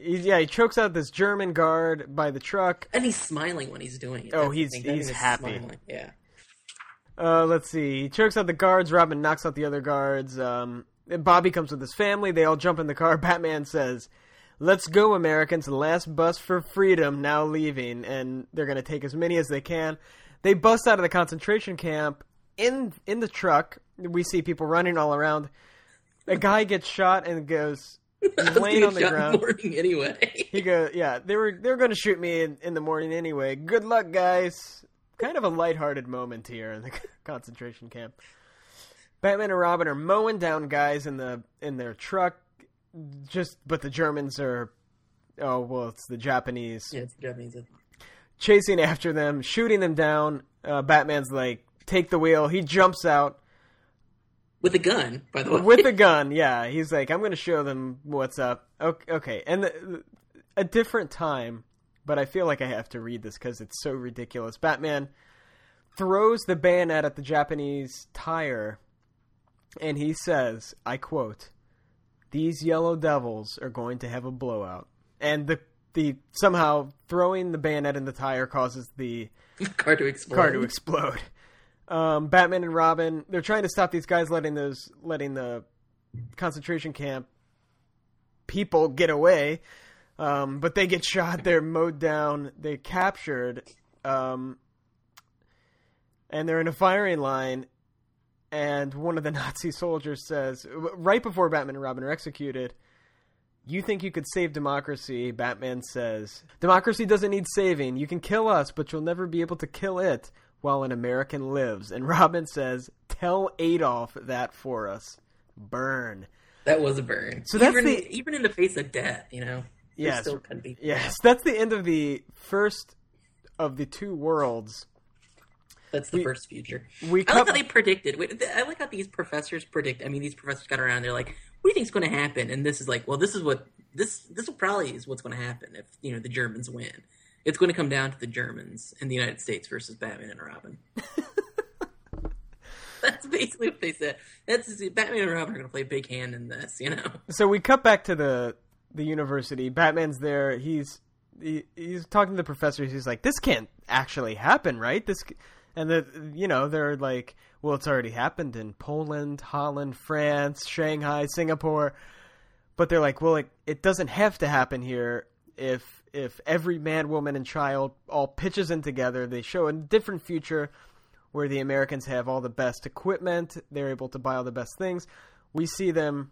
He, yeah, he chokes out this German guard by the truck. And he's smiling when he's doing it. Oh, he's- he's happy. smiling. Yeah. Uh, let's see. He chokes out the guards. Robin knocks out the other guards. Um, and Bobby comes with his family. They all jump in the car. [LAUGHS] Batman says, "Let's go, Americans! The last bus for freedom now leaving." And they're gonna take as many as they can. They bust out of the concentration camp in in the truck. We see people running all around. A guy gets shot and goes. [LAUGHS] Laying on the ground. morning anyway. [LAUGHS] He goes, yeah, they were they were going to shoot me in, in the morning anyway. Good luck, guys. Kind of a lighthearted moment here in the [LAUGHS] concentration camp. Batman and Robin are mowing down guys in the in their truck. Just, but the Germans are, oh well, it's the Japanese yeah, it's Japanese. Chasing after them, shooting them down. Uh, Batman's like, take the wheel. He jumps out With a gun, by the way. with a [LAUGHS] gun. Yeah, he's like, I'm going to show them what's up. Okay, okay. and the, a different time, but I feel like I have to read this because it's so ridiculous. Batman throws the bayonet at the Japanese tire, and he says, "I quote." These yellow devils are going to have a blowout, and the the somehow throwing the bayonet in the tire causes the [LAUGHS] car to explode. car to explode. Um, Batman and Robin, they're trying to stop these guys letting those letting the concentration camp people get away. Um, but they get shot, they're mowed down, they're captured, um, and they're in a firing line. And one of the [LAUGHS] Nazi soldiers says, right before Batman and Robin are executed, you think you could save democracy? Batman says, Democracy doesn't need saving. You can kill us, but you'll never be able to kill it while an American lives. And [LAUGHS] Robin says, Tell Adolf that for us. Burn. That was a burn. So that's even, the- even in the face of death, you know. Yes. still can be. Yes, that's the end of the first of the two worlds. That's the We- first future. We I like how they predicted. I like how these professors predict. I mean, these professors got around. They're like, "What do you think's going to happen?" And this is like, "Well, this is what this this will probably is what's going to happen if you know the Germans win. It's going to come down to the Germans and the United States versus Batman and Robin." [LAUGHS] That's basically what they said. That's Batman and Robin are going to play a big hand in this, you know. so we cut back to the the university. Batman's there. He's he, he's talking to the professor. He's like, "This can't actually happen, right?" This c-" and the you know they're like, "Well, it's already happened in Poland, Holland, France, Shanghai, Singapore." But they're like, "Well, it, it doesn't have to happen here if if every man, woman, and child all pitches in together. They show a different future." Where the Americans have all the best equipment, they're able to buy all the best things. We see them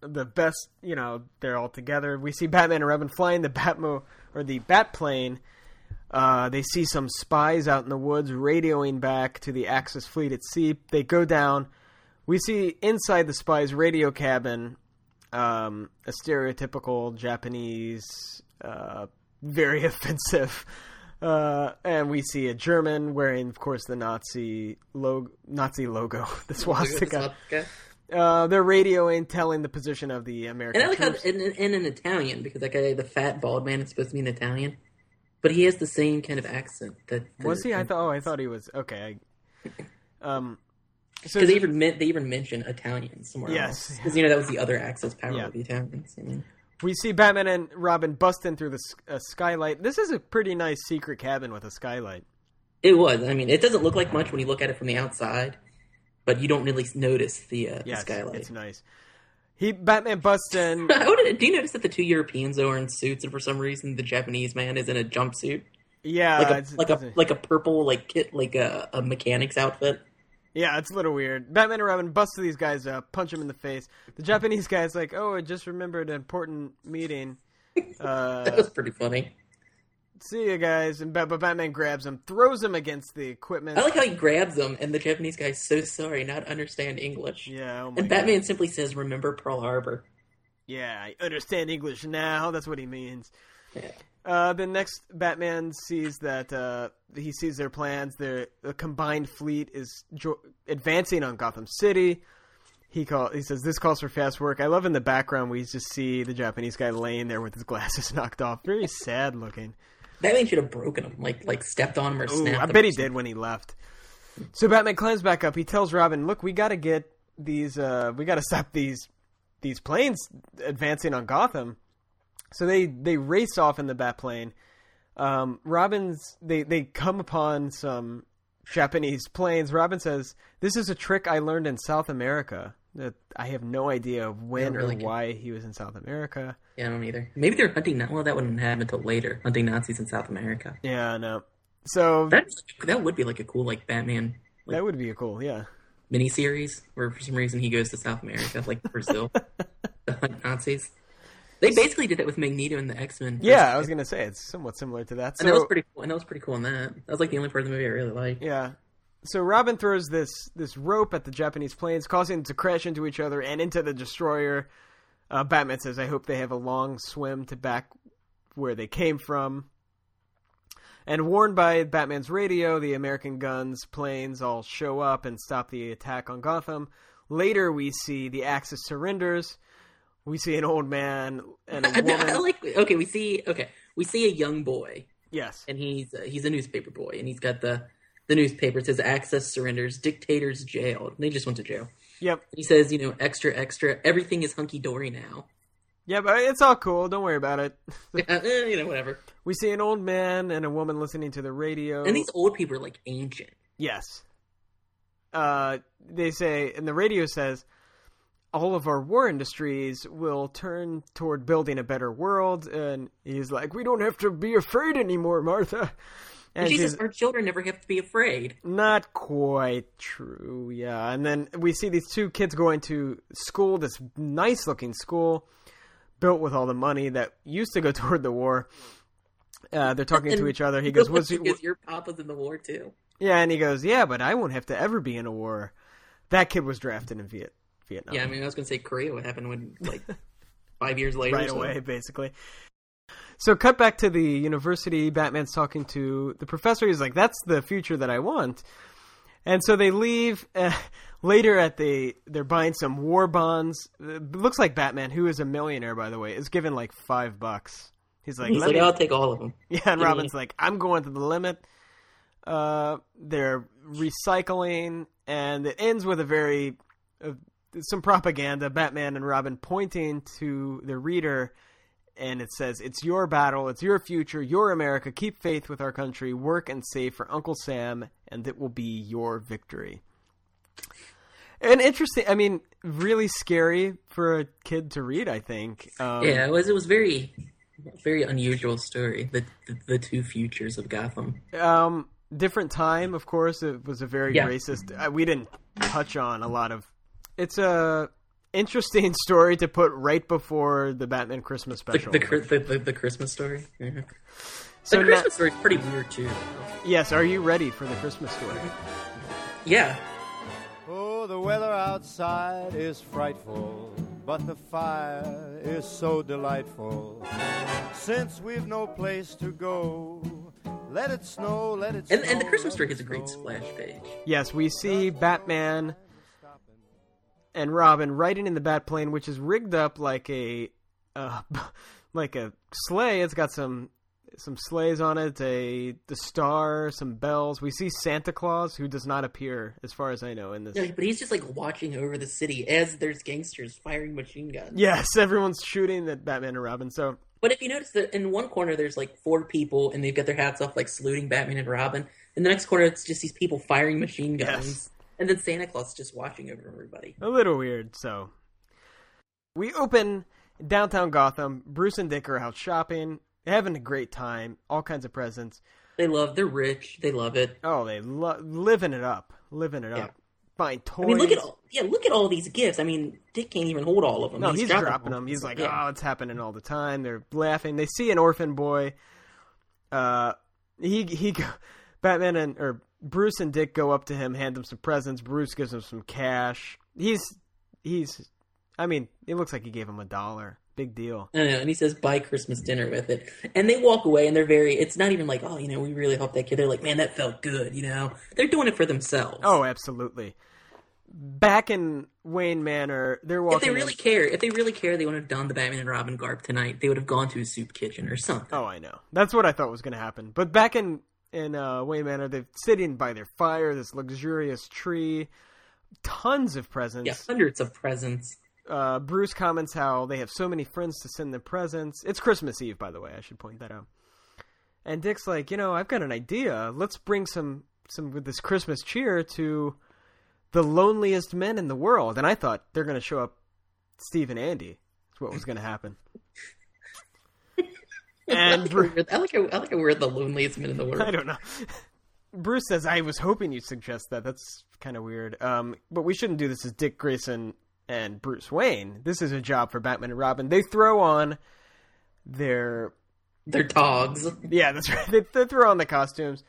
the best, you know, they're all together. We see Batman and Robin flying the Batmo or the Batplane. Uh, they see some spies out in the woods radioing back to the Axis fleet at sea. They go down. We see inside the spies' radio cabin um, a stereotypical Japanese, uh, very [LAUGHS] offensive. Uh, and we see a German wearing, of course, the Nazi logo, Nazi logo, [LAUGHS] the [LAUGHS] swastika. Uh, they're radioing, telling the position of the American And I like how in, in an Italian because guy, the fat bald man, is supposed to be an Italian, but he has the same kind of accent. That Was he? I thought. Oh, I thought he was. Okay. I, um. So because they even meant they even mention Italian somewhere Yes. else. Because you know that was the other Axis power Yeah. of the Italians. I mean, we see Batman and Robin bust in through the uh, skylight. This is a pretty nice secret cabin with a skylight. it was. I mean, it doesn't look like much when you look at it from the outside, but you don't really notice the, uh, the skylight. it's nice. He Batman busts in. [LAUGHS] Would- Do you notice that the two Europeans are in suits, and for some reason the Japanese man is in a jumpsuit, Yeah, like a like a like a purple like kit like a, a mechanic's outfit. Yeah, it's a little weird. Batman and Robin bust these guys up, punch them in the face. The Japanese guy's like, "Oh, I just remembered an important meeting. [LAUGHS] That Uh, was pretty funny. See you guys." And but Batman grabs him, throws him against the equipment. I like how he grabs them, and the Japanese guy's so sorry, not understand English. yeah, oh my And God. Batman simply says, "Remember Pearl Harbor." Yeah, I understand English now. That's what he means. Yeah. Uh, the next Batman sees that uh, he sees their plans. Their the combined fleet is jo- advancing on Gotham City. He call he says this calls for fast work. I love in the background we just see the Japanese guy laying there with his glasses [LAUGHS] knocked off, very sad looking. Batman should have broken him, like like stepped on him or Ooh, snapped. I bet he did when he left. So Batman climbs back up. He tells Robin, "Look, we got to get these. Uh, we got to stop these these planes advancing on Gotham." So they they race off in the Batplane. Um, Robin's they they come upon some Japanese planes. Robin says, "This is a trick I learned in South America." That I have no idea of when really or good. why he was in South America. Yeah, I don't either. Maybe they're hunting. Well, that wouldn't happen until later. Hunting Nazis in South America. Yeah, no. So That's that would be like a cool like Batman like, that would be a cool, yeah. miniseries where for some reason he goes to South America, like Brazil, [LAUGHS] to hunt Nazis. They basically did that with Magneto and the X Men. Yeah, I was gonna say it's somewhat similar to that. So, and that was pretty cool. And that was pretty cool in that. That was like the only part of the movie I really liked. Yeah. So Robin throws this this rope at the Japanese planes, causing them to crash into each other and into the destroyer. Uh, Batman says, "I hope they have a long swim to back where they came from." And warned by Batman's radio, the American guns, planes all show up and stop the attack on Gotham. Later, we see the Axis surrenders. We see an old man and a [LAUGHS] woman. like. Okay, we see. Okay, we see a young boy, yes. and he's uh, he's a newspaper boy, and he's got the the newspaper. Says "Axis surrenders, dictators jailed." They just went to jail. Yep. He says, you know, extra, extra. Everything is hunky dory now. Yeah, but It's all cool. Don't worry about it. [LAUGHS] Eh, you know, whatever. We see an old man and a woman listening to the radio. And these old people are like ancient. Yes. Uh, they say, and the radio says, all of our war industries will turn toward building a better world. And he's like, we don't have to be afraid anymore, Martha. And Jesus, our children never have to be afraid. not quite true, yeah. And then we see these two kids going to school, this nice looking school built with all the money that used to go [LAUGHS] toward the war. Uh, they're talking to each other. He goes, "Was because your papa's in the war too. Yeah, and he goes, "Yeah, but I won't have to ever be in a war." That kid was drafted in Viet- Vietnam. Yeah, I mean, I was gonna say Korea. What happened when like [LAUGHS] five years later? right so? away, basically. So, cut back to the university. Batman's talking to the professor. He's like, "That's the future that I want." And so they leave. Uh, later, at the they're buying some war bonds. It looks like Batman, who is a millionaire, by the way, is given like five bucks. He's like, He's like, me- I'll take all of them. [LAUGHS] Yeah, and Yeah. Robin's like, I'm going to the limit. Uh, they're recycling, and it ends with a very uh, some propaganda. Batman and Robin pointing to the reader, and it says, "It's your battle. It's your future. Your America. Keep faith with our country. Work and save for Uncle Sam, and it will be your victory." And interesting. I mean, really scary for a kid to read. I think. Um, yeah, it was. It was very, very unusual story. The the, the two futures of Gotham. Um, different time, of course. It was a very Yeah. racist. Uh, we didn't touch on a lot of. It's a interesting [LAUGHS] story to put right before the Batman Christmas special. the, Chri- the, the, the Christmas story. Mhm. so the now- Christmas story is pretty weird too. yes, are you ready for the Christmas story? Yeah, Oh, the weather outside is frightful, but the fire is so delightful. Since we've no place to go, let it snow, let it and snow. and the Christmas let story it has a great splash page. Yes, we see Batman and Robin riding in the Batplane, which is rigged up like a, uh, [LAUGHS] like a sleigh. It's got some some sleighs on it, a the star, some bells. We see Santa Claus, who does not appear, as far as I know, in this. Yeah, but he's just like watching over the city as there's gangsters firing machine guns. Yes, [LAUGHS] everyone's shooting at Batman and Robin. So But if you notice that in one corner there's like four people and they've got their hats off like saluting Batman and Robin. In the next corner it's just these people firing machine guns. Yes. And then Santa Claus just watching over everybody. a little weird. So we open downtown Gotham. Bruce and Dick are out shopping, having a great time, all kinds of presents. They love. They're rich. They love it. Oh, they lo- living it up, living it Yeah. up. Buying toys. I mean, look at all. Yeah, look at all these gifts. I mean, Dick can't even hold all of them. No, he's, dropping, them. them. He's like, Yeah. oh, it's happening all the time. They're laughing. They see an orphan boy. Uh, he he, [LAUGHS] Batman and or Bruce and Dick go up to him, hand him some presents. Bruce gives him some cash. He's he's, I mean, it looks like he gave him a dollar. Big deal. I know, and he says buy Christmas dinner with it. And they walk away and they're very it's not even like, oh, you know, we really helped that kid. They're like, man, that felt good, you know. They're doing it for themselves. Oh, absolutely. Back in Wayne Manor, they're walking. if they in- really care, if they really care, they would have done the Batman and Robin garb tonight. They would have gone to a soup kitchen or something. Oh, I know. That's what I thought was going to happen. But back in in uh, Wayne Manor, they're sitting by their fire, this luxurious tree, tons of presents. Yeah, hundreds of presents. Uh, Bruce comments how they have so many friends to send them presents. It's Christmas Eve, by the way. I should point that out. And Dick's like, you know, I've got an idea. Let's bring some some with this Christmas cheer to the loneliest men in the world. And I thought they're going to show up Steve and Andy. That's what was going to happen. I and I like how I like how we're the loneliest men in the world. I don't know. [LAUGHS] Bruce says, I was hoping you'd suggest that. That's kind of weird. Um, but we shouldn't do this as Dick Grayson and Bruce Wayne. This is a job for Batman and Robin. They throw on their. They're dogs. Yeah, that's [LAUGHS] right. They, they throw on the costumes,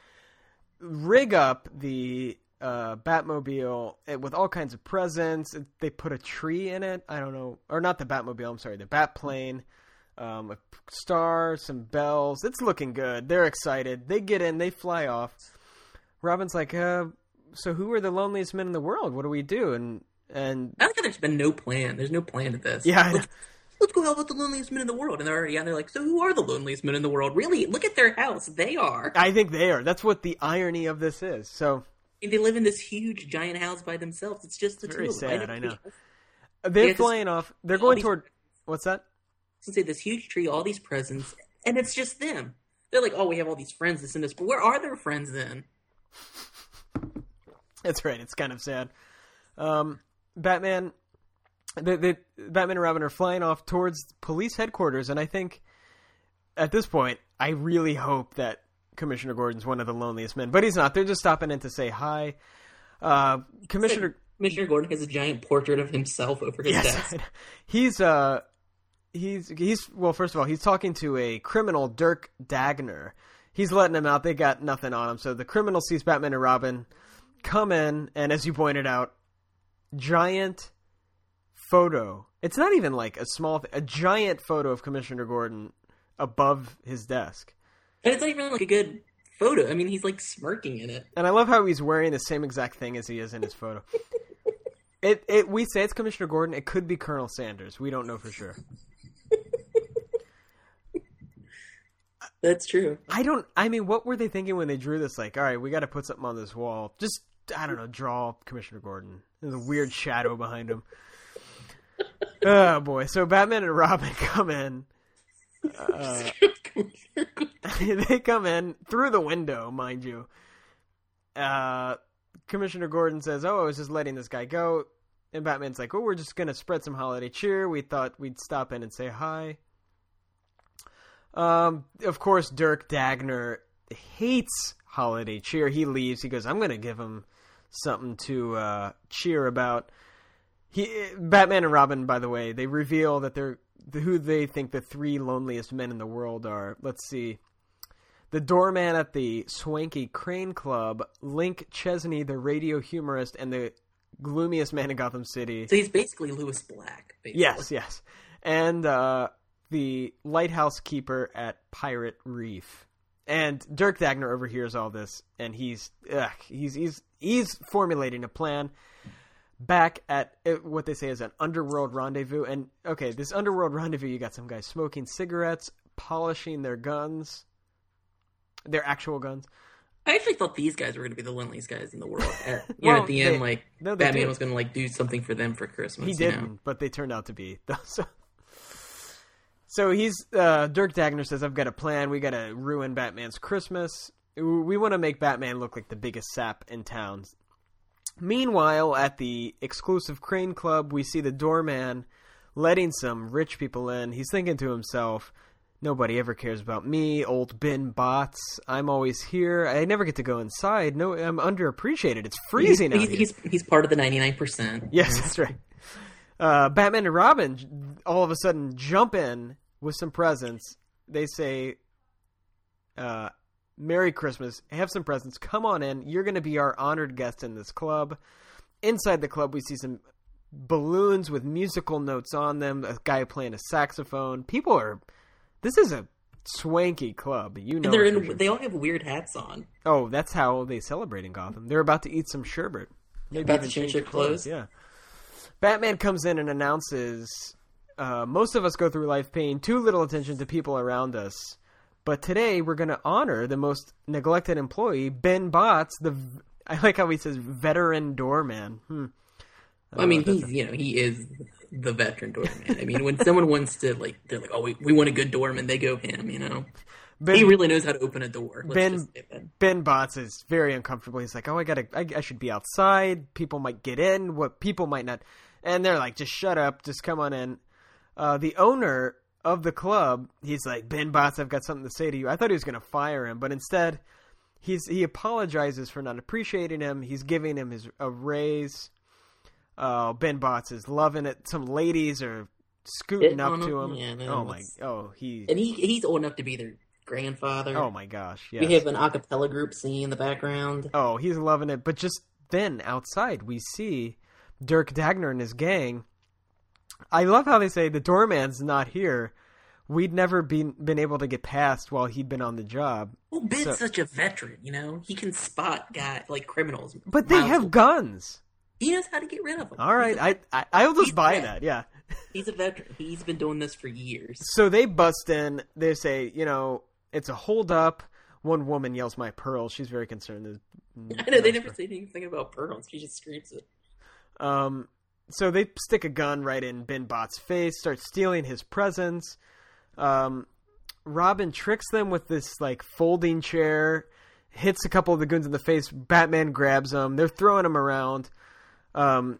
rig up the uh, Batmobile eh, with all kinds of presents. They put a tree in it. I don't know. Or not the Batmobile, I'm sorry, the Batplane. Um, a star, some bells. It's looking good. They're excited. They get in, they fly off. Robin's like, uh, so who are the loneliest men in the world? What do we do? And and I like how there's been no plan. There's no plan to this. yeah. Let's, let's go help out the loneliest men in the world. And they're already yeah, they're like, so who are the loneliest men in the world? Really? Look at their house. They are. I think they are. That's what the irony of this is. So And they live in this huge giant house by themselves. It's just the Very two them. sad, I know. they're Yeah, flying off. They're going toward. What's that? I was gonna say this huge tree, all these presents, and it's just them. They're like, oh, we have all these friends to send us, but where are their friends then? That's right. It's kind of sad. Um, Batman, the, the Batman and Robin are flying off towards police headquarters, and I think at this point, I really hope that Commissioner Gordon's one of the loneliest men, but he's not. They're just stopping in to say hi. Uh, Commissioner, Commissioner Gordon has a giant portrait of himself over his yes, desk. [LAUGHS] he's uh, he's he's well. First of all, he's talking to a criminal, Dirk Dagner. He's letting him out. They got nothing on him, so the criminal sees Batman and Robin come in, and as you pointed out, giant photo. It's not even like a small, a giant photo of Commissioner Gordon above his desk. And it's not even like a good photo. I mean, he's like smirking in it. And I love how he's wearing the same exact thing as he is in his photo. [LAUGHS] it, it, we say it's Commissioner Gordon. It could be Colonel Sanders. We don't know for sure. That's true. I don't. I mean, what were they thinking when they drew this? Like, all right, we got to put something on this wall. Just, I don't know, draw Commissioner Gordon. There's a weird shadow behind him. [LAUGHS] oh boy! So Batman and Robin [LAUGHS] come in. Uh, [LAUGHS] they come in through the window, mind you. Uh, Commissioner Gordon says, "Oh, I was just letting this guy go," and Batman's like, "Oh, we're just gonna spread some holiday cheer. We thought we'd stop in and say hi." Um, of course, Dirk Dagner hates holiday cheer. He leaves. He goes, "I'm gonna give him something to uh, cheer about." He, Batman and Robin, by the way, they reveal that they're who they think the three loneliest men in the world are. Let's see. The doorman at the swanky Crane Club, Link Chesney, the radio humorist, and the gloomiest man in Gotham City. So he's basically Lewis Black. Basically. Yes, yes. And uh, the lighthouse keeper at Pirate Reef. And Dirk Dagner overhears all this, and he's ugh, he's he's he's formulating a plan back at uh, what they say is an underworld rendezvous. And okay, this underworld rendezvous, you got some guys smoking cigarettes, polishing their guns, their actual guns. I actually thought these guys were going to be the loneliest guys in the world. At, [LAUGHS] you know, at the they- end, like no, Batman did. was going to like do something for them for Christmas. He didn't, know? but they turned out to be. [LAUGHS] So, so he's uh, Dirk Dagner says, "I've got a plan. We got to ruin Batman's Christmas. We want to make Batman look like the biggest sap in town." Meanwhile, at the exclusive Crane Club, we see the doorman letting some rich people in. He's thinking to himself, nobody ever cares about me, old Ben Bots. I'm always here. I never get to go inside. No, I'm underappreciated. It's freezing he's, out here. he's, he's part of the 99%. Yes, that's right. Uh, Batman and Robin all of a sudden jump in with some presents. They say, uh, "Merry Christmas! Have some presents. Come on in. You're going to be our honored guest in this club." Inside the club, we see some balloons with musical notes on them. A guy playing a saxophone. People are. This is a swanky club. You know. And they're in, they all have weird hats on. Oh, that's how they celebrate in Gotham. They're about to eat some sherbet. Maybe About to change their clothes? Yeah. Batman comes in and announces, uh, "Most of us go through life paying too little attention to people around us, but today we're going to honor the most neglected employee, Ben Botts. The I like how he says veteran doorman. Hmm. I mean, he's you know he is the veteran doorman. I mean, when someone wants to like, they're like, oh, we, we want a good doorman, they go him. You know, Ben, he really knows how to open a door. Let's Ben-. Ben Botts is very uncomfortable. He's like, "Oh, I gotta, I, I should be outside. People might get in. What people might not." And they're like, "Just shut up. Just come on in." Uh, the owner of the club, he's like, "Ben Botts, I've got something to say to you." I thought he was gonna fire him, but instead, he's he apologizes for not appreciating him. He's giving him his a raise. Uh, ben Botts is loving it. Some ladies are scooting Hitting up on to him? him. Yeah, man, oh my, oh he, and he he's old enough to be their grandfather. oh my gosh, yes. We have an acapella group singing in the background. Oh, he's loving it. But just then, outside, we see Dirk Dagner and his gang. I love how they say the doorman's not here. We'd never been been able to get past while he'd been on the job. Well, Ben's So- such a veteran, you know. He can spot guy like criminals. But they have away. guns. He knows how to get rid of them. All right, I, I I'll just He's buy that. Yeah. [LAUGHS] He's a veteran. He's been doing this for years. So they bust in. They say, you know, it's a hold up. One woman yells, "My pearl!" She's very concerned. [LAUGHS] I know they never say anything about pearls. He just screams it. Um, so they stick a gun right in Ben Bot's face, start stealing his presents. Um, Robin tricks them with this like folding chair, hits a couple of the goons in the face. Batman grabs them. They're throwing them around. Um,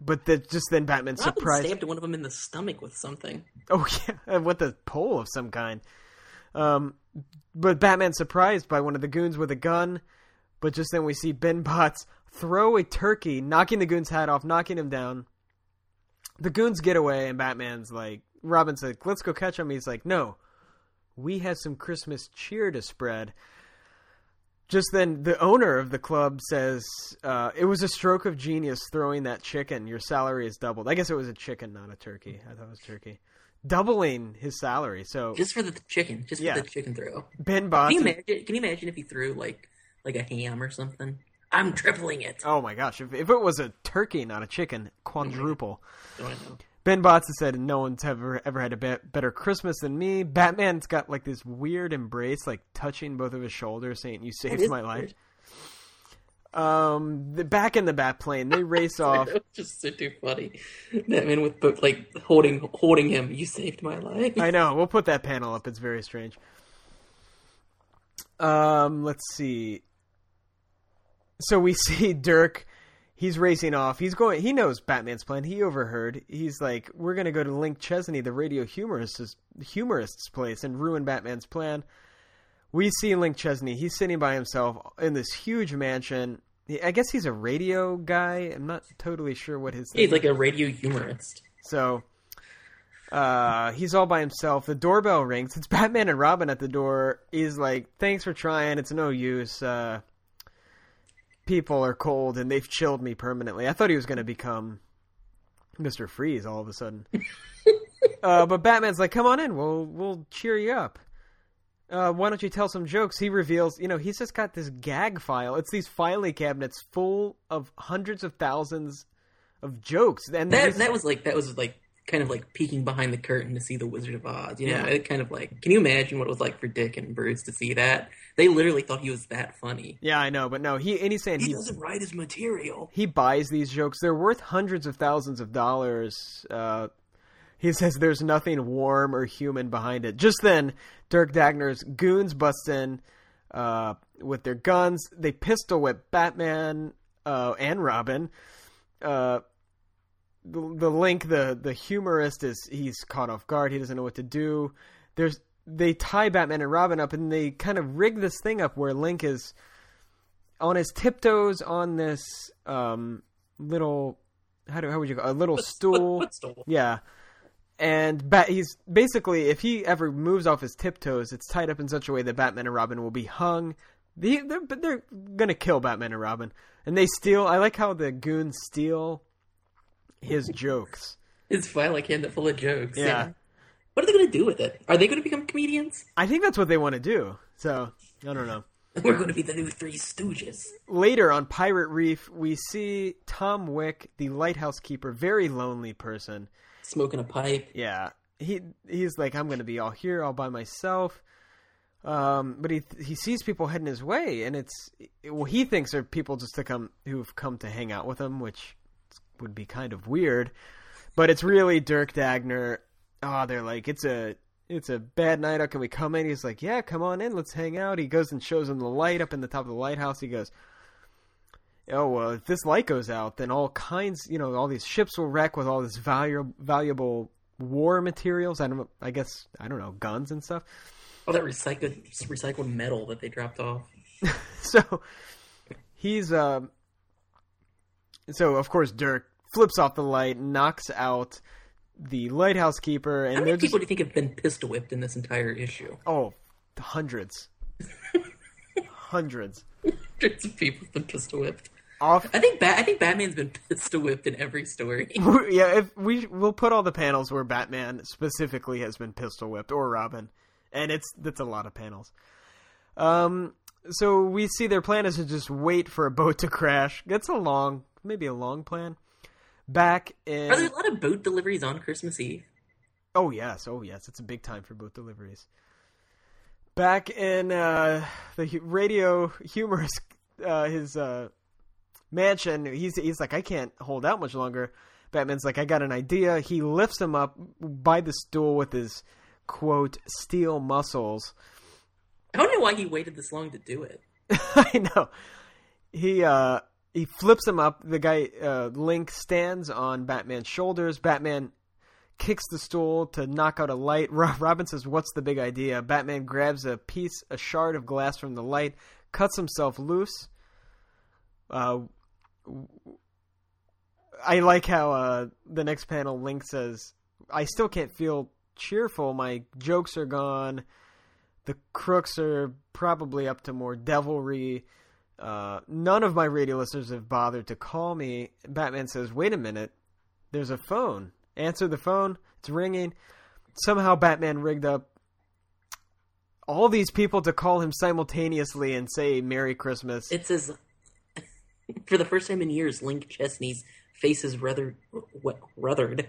but the, just then Batman Robin surprised. stabbed one of them in the stomach with something. Oh [LAUGHS] yeah, with a pole of some kind. Um, but Batman's surprised by one of the goons with a gun. But just then we see Ben Botts throw a turkey, knocking the goon's hat off, knocking him down. The goons get away, and Batman's like, Robin's like, let's go catch him. He's like, no, we have some Christmas cheer to spread. Just then, the owner of the club says, uh, it was a stroke of genius throwing that chicken. Your salary is doubled. I guess it was a chicken, not a turkey. I thought it was turkey. Doubling his salary. So Just for the chicken. Just Yeah. for the chicken throw. Ben Botts. Can you imagine? Can you imagine if he threw like like a ham or something? I'm tripling it. Oh my gosh! If, if it was a turkey, not a chicken, quadruple. Oh. Ben Botts said no one's ever ever had a be- better Christmas than me. Batman's got like this weird embrace, like touching both of his shoulders, saying "You saved my life." weird. Um, the, back in the bat plane, they race [LAUGHS] off. Just so too funny. That man with like holding holding him. You saved my life. I know. We'll put that panel up. It's very strange. Um, let's see. So we [LAUGHS] see Dirk. He's racing off. He's going. He knows Batman's plan. He overheard. He's like, "We're gonna go to Link Chesney, the radio humorist's humorist's place, and ruin Batman's plan." We see Link Chesney. He's sitting by himself in this huge mansion. I guess he's a radio guy. I'm not totally sure what his. He's like a radio humorist. so uh, he's all by himself. The doorbell rings. It's Batman and Robin at the door. He's like, "Thanks for trying. It's no use. Uh, people are cold and they've chilled me permanently." I thought he was going to become Mister Freeze all of a sudden. [LAUGHS] uh, but Batman's like, "Come on in. We'll we'll cheer you up." Uh, why don't you tell some jokes? He reveals, you know, he's just got this gag file. It's these filing cabinets full of hundreds of thousands of jokes, and That that was like that was like kind of like peeking behind the curtain to see the Wizard of Oz. You know, Yeah. it kind of like. Can you imagine what it was like for Dick and Bruce to see that? They literally thought he was that funny. Yeah, I know, but no, he and he's saying He he doesn't write his material. he buys these jokes. They're worth hundreds of thousands of dollars. Uh, he says there's nothing warm or human behind it. Just then, Dirk Dagner's goons bust in uh, with their guns. They pistol whip Batman uh, and Robin. Uh, the, the link the the humorist is he's caught off guard. He doesn't know what to do. There's they tie Batman and Robin up and they kind of rig this thing up where Link is on his tiptoes on this um, little how do how would you call a little stool? Footstool. Yeah. And Bat, he's basically, if he ever moves off his tiptoes, it's tied up in such a way that Batman and Robin will be hung. They, they're, but they're gonna kill Batman and Robin, and they steal. I like how the goons steal his jokes. His file hand full of jokes. Yeah. What are they going to do with it? Are they going to become comedians? I think that's what they want to do. So I don't know. [LAUGHS] We're going to be the new Three Stooges. Later on Pirate Reef, we see Tom Wick, the lighthouse keeper, very lonely person. Smoking a pipe. Yeah, he he's like, I'm gonna be all here all by myself. Um, but he he sees people heading his way, and it's well, he thinks are people just to come who've come to hang out with him, which would be kind of weird. But it's really Dirk Dagner. Oh, they're like, it's a it's a bad night. How can we come in? He's like, yeah, come on in. Let's hang out. He goes and shows him the light up in the top of the lighthouse. He goes, oh well, if this light goes out, then all kinds, you know, all these ships will wreck with all this valuable valuable war materials. I don't, I guess, I don't know, guns and stuff. All that recycled recycled metal that they dropped off. [LAUGHS] So he's, um, so of course Dirk flips off the light, knocks out the lighthouse keeper, and How many just people do you think have been pistol whipped in this entire issue? oh, hundreds, [LAUGHS] hundreds Hundreds of people have been pistol whipped. off. I think Bat- I think Batman's been [LAUGHS] pistol whipped in every story. [LAUGHS] yeah, if we we'll put all the panels where Batman specifically has been pistol whipped or Robin, and it's that's a lot of panels. Um, so we see their plan is to just wait for a boat to crash. That's a long, maybe a long plan. Back in Are there a lot of boat deliveries on Christmas Eve? oh yes, oh yes, it's a big time for boat deliveries. Back in uh, the radio humorist, [LAUGHS] uh, his uh, mansion, he's he's like, I can't hold out much longer. Batman's like, I got an idea. He lifts him up by the stool with his quote steel muscles. I don't know why he waited this long to do it. [LAUGHS] I know. He uh he flips him up. The guy uh Link stands on Batman's shoulders. Batman kicks the stool to knock out a light. [LAUGHS] Robin says, "What's the big idea?" Batman grabs a piece, a shard of glass from the light, cuts himself loose. Uh I like how uh the next panel Link says, "I still can't feel cheerful. My jokes are gone." the crooks are probably up to more devilry. Uh, none of my radio listeners have bothered to call me. Batman says, "Wait a minute, there's a phone. Answer the phone. It's ringing." Somehow, Batman rigged up all these people to call him simultaneously and say "Merry Christmas." It says, [LAUGHS] for the first time in years, Link Chesney's face is rather what ruthered,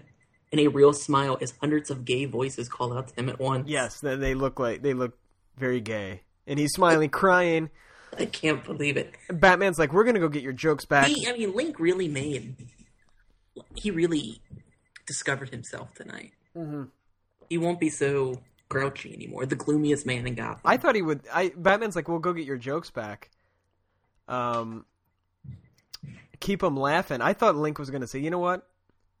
and a real smile as hundreds of gay voices call out to him at once. yes, they look like they look very gay, and he's smiling, crying. I can't believe it. Batman's like, "We're gonna go get your jokes back." He, I mean, Link really made. He really discovered himself tonight. Mm-hmm. He won't be so grouchy anymore. The gloomiest man in Gotham. I thought he would. I Batman's like, "We'll go get your jokes back." Um, keep him laughing. I thought Link was going to say, "You know what?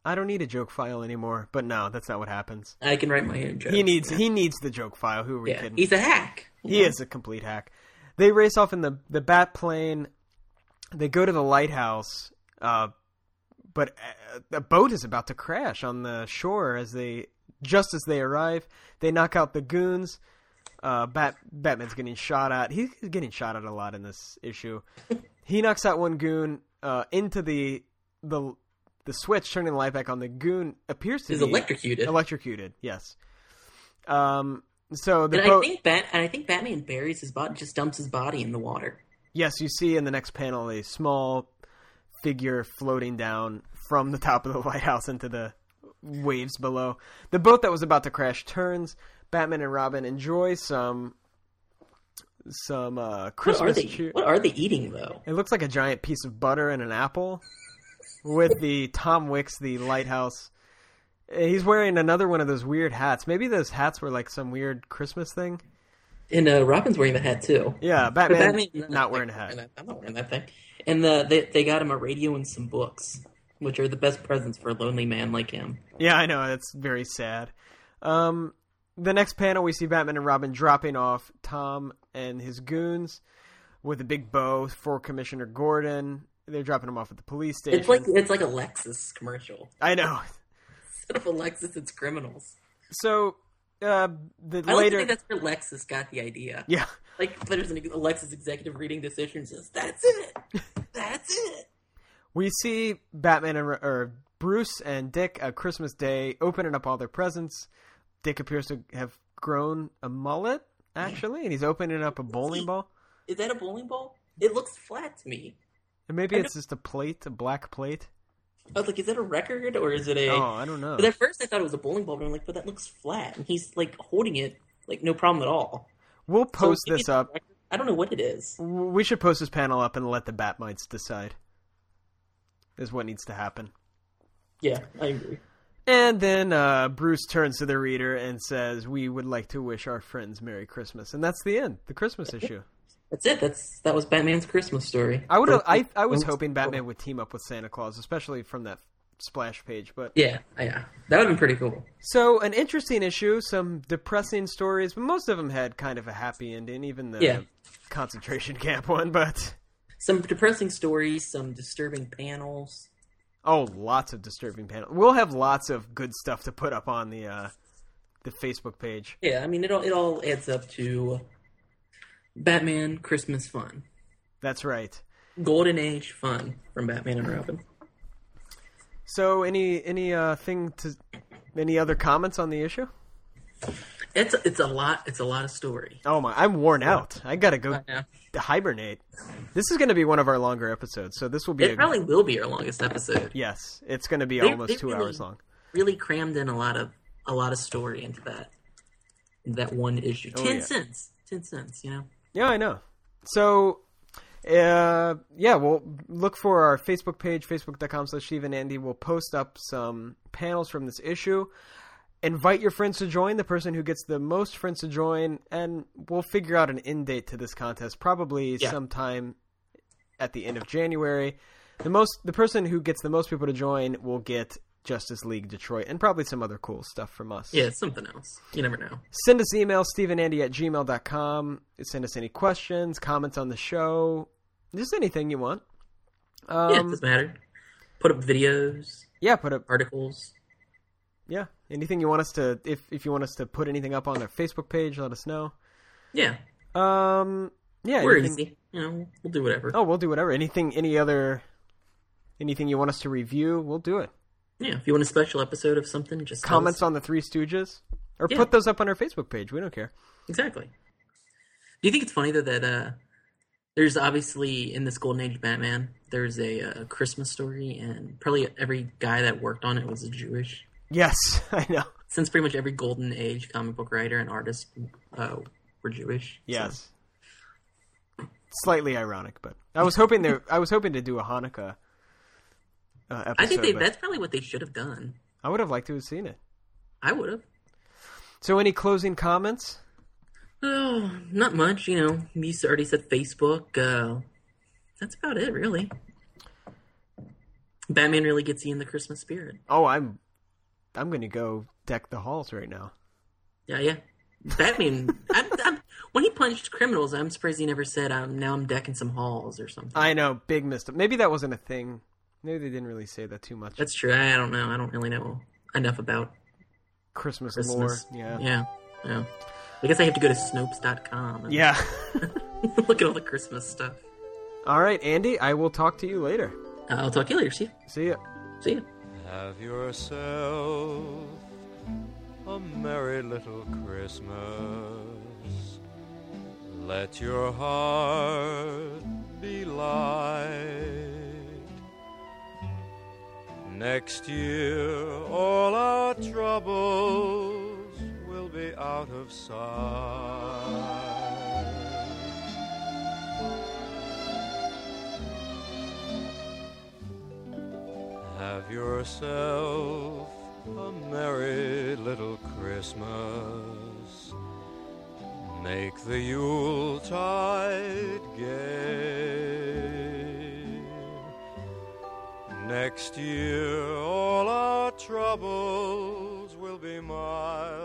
I don't need a joke file anymore." But no, that's not what happens. I can write my own jokes. He needs he needs the joke file. Who are we Yeah, kidding? he's a hack. He is a complete hack. They race off in the the bat plane. They go to the lighthouse, uh, but a boat is about to crash on the shore as they just as they arrive. They knock out the goons. Uh, Bat Batman's getting shot at. He's getting shot at a lot in this issue. he knocks out one goon uh, into the the the switch, turning the light back on. The goon appears to He's be electrocuted. Electrocuted, yes. Um. So the and boat. I think Bat and I think Batman buries his body, just dumps his body in the water. Yes, you see in the next panel a small figure floating down from the top of the [LAUGHS] lighthouse into the waves below. The boat that was about to crash turns. Batman and Robin enjoy some some uh, What are Christmas they? cheer. What are they eating though? It looks like a giant piece of butter and an apple with the Tom Wicks, the lighthouse. He's wearing another one of those weird hats. Maybe those hats were like some weird Christmas thing. And uh, Robin's wearing the hat too. Yeah, Batman, Batman not wearing a hat. I'm not wearing that thing. And the, they they got him a radio and some books. which are the best presents for a lonely man like him. Yeah, I know. That's very sad. Um, the next panel, we see Batman and Robin dropping off Tom and his goons with a big bow for Commissioner Gordon. They're dropping him off at the police station. It's like it's like a Lexus commercial. I know. Instead of a Lexus, it's criminals. So uh, the I like later, think that's where Lexus got the idea. yeah, Like there's an a Lexus executive reading this issue and says, "That's it, that's it." we see Batman and or Bruce and Dick at Christmas Day opening up all their presents. Dick appears to have grown a mullet actually, and he's opening up a bowling ball. Is that a bowling ball? It looks flat to me. And maybe it's just a plate, a black plate. I was like, is that a record or is it a? Oh, I don't know. But at first I thought it was a bowling ball, but I'm like, but that looks flat, and he's like holding it like no problem at all. We'll post maybe this up. I don't know what it is. We should post this panel up and let the Batmites decide. Is what needs to happen. Yeah, I agree. And then uh, Bruce turns to the reader and says, "We would like to wish our friends Merry Christmas." And that's the end. The Christmas [LAUGHS] issue. That's it. That's that was Batman's Christmas story. I would. I I was hoping Batman would team up with Santa Claus, especially from that splash page. But Yeah, yeah, that would have been pretty cool. so an interesting issue, some depressing stories, but most of them had kind of a happy ending. Even the Yeah. concentration [LAUGHS] camp one, but Some depressing stories, some disturbing panels. oh, lots of disturbing panels. We'll have lots of good stuff to put up on the uh, the Facebook page. Yeah, I mean it all it all adds up to Batman Christmas fun, That's right. golden age fun from Batman and Robin. So any any uh thing to any other comments on the issue? It's it's a lot. It's a lot of story. Oh my, I'm worn out. I gotta go hibernate. This is gonna be one of our longer episodes, so this will be It a, probably will be our longest episode. yes. It's gonna be They- almost they two really- hours long. Really crammed in a lot of a lot of story into that that one issue. Oh, Ten yeah. cents. Ten cents. You know. Yeah, I know. So, uh, yeah, we'll look for our Facebook page, facebook.com slash Steve and Andy. We'll post up some panels from this issue. Invite your friends to join, the person who gets the most friends to join, and we'll figure out an end date to this contest, probably Yeah. sometime at the end of January. The most, the person who gets the most people to join will get Justice League Detroit and probably some other cool stuff from us. Yeah, something else. You never know. Send us email, steveandandy at gmail.com. Send us any questions, comments on the show, just anything you want. Um, yeah, it doesn't matter. Put up videos, Yeah, put up, articles. yeah, anything you want us to, if, if you want us to put anything up on our Facebook page, let us know. Yeah, Um, yeah, we're anything- easy. You know, we'll do whatever. Oh, we'll do whatever. Anything, any other, anything you want us to review, we'll do it. Yeah, if you want a special episode of something, just Comments on the Three Stooges, or Yeah. put those up on our Facebook page. We don't care. Exactly. Do you think it's funny though that uh, there's obviously in this Golden Age Batman, there's a, uh Christmas story, and probably every guy that worked on it was a Jewish. Yes, [LAUGHS] I know. Since pretty much every Golden Age comic book writer and artist uh, were Jewish. so- Yes. Slightly ironic, but I was hoping there. I was hoping to do a Hanukkah uh, episode. I think they, that's probably what they should have done. I would have liked to have seen it. I would have. So, any closing comments? Oh, not much. You know, you already said Facebook. Uh, that's about it, really. Batman really gets you in the Christmas spirit. Oh, I'm, I'm going to go deck the halls right now. Yeah, yeah. Batman. [LAUGHS] I'm, I'm, when he punched criminals, I'm surprised he never said, um, "Now I'm decking some halls" or something. I know, big mistake. Maybe that wasn't a thing. Maybe they didn't really say that too much. That's true. I don't know. I don't really know enough about Christmas, Christmas. lore. Yeah. yeah, yeah. I guess I have to go to Snopes.com and Yeah. [LAUGHS] look at all the Christmas stuff. All right, Andy. I will talk to you later. Uh, I'll talk to you later. See, See ya. see ya. Have yourself a merry little Christmas. Let your heart be light. Next year, all our troubles will be out of sight. Have yourself a merry little Christmas. Make the Yuletide gay. Next year, all our troubles will be miles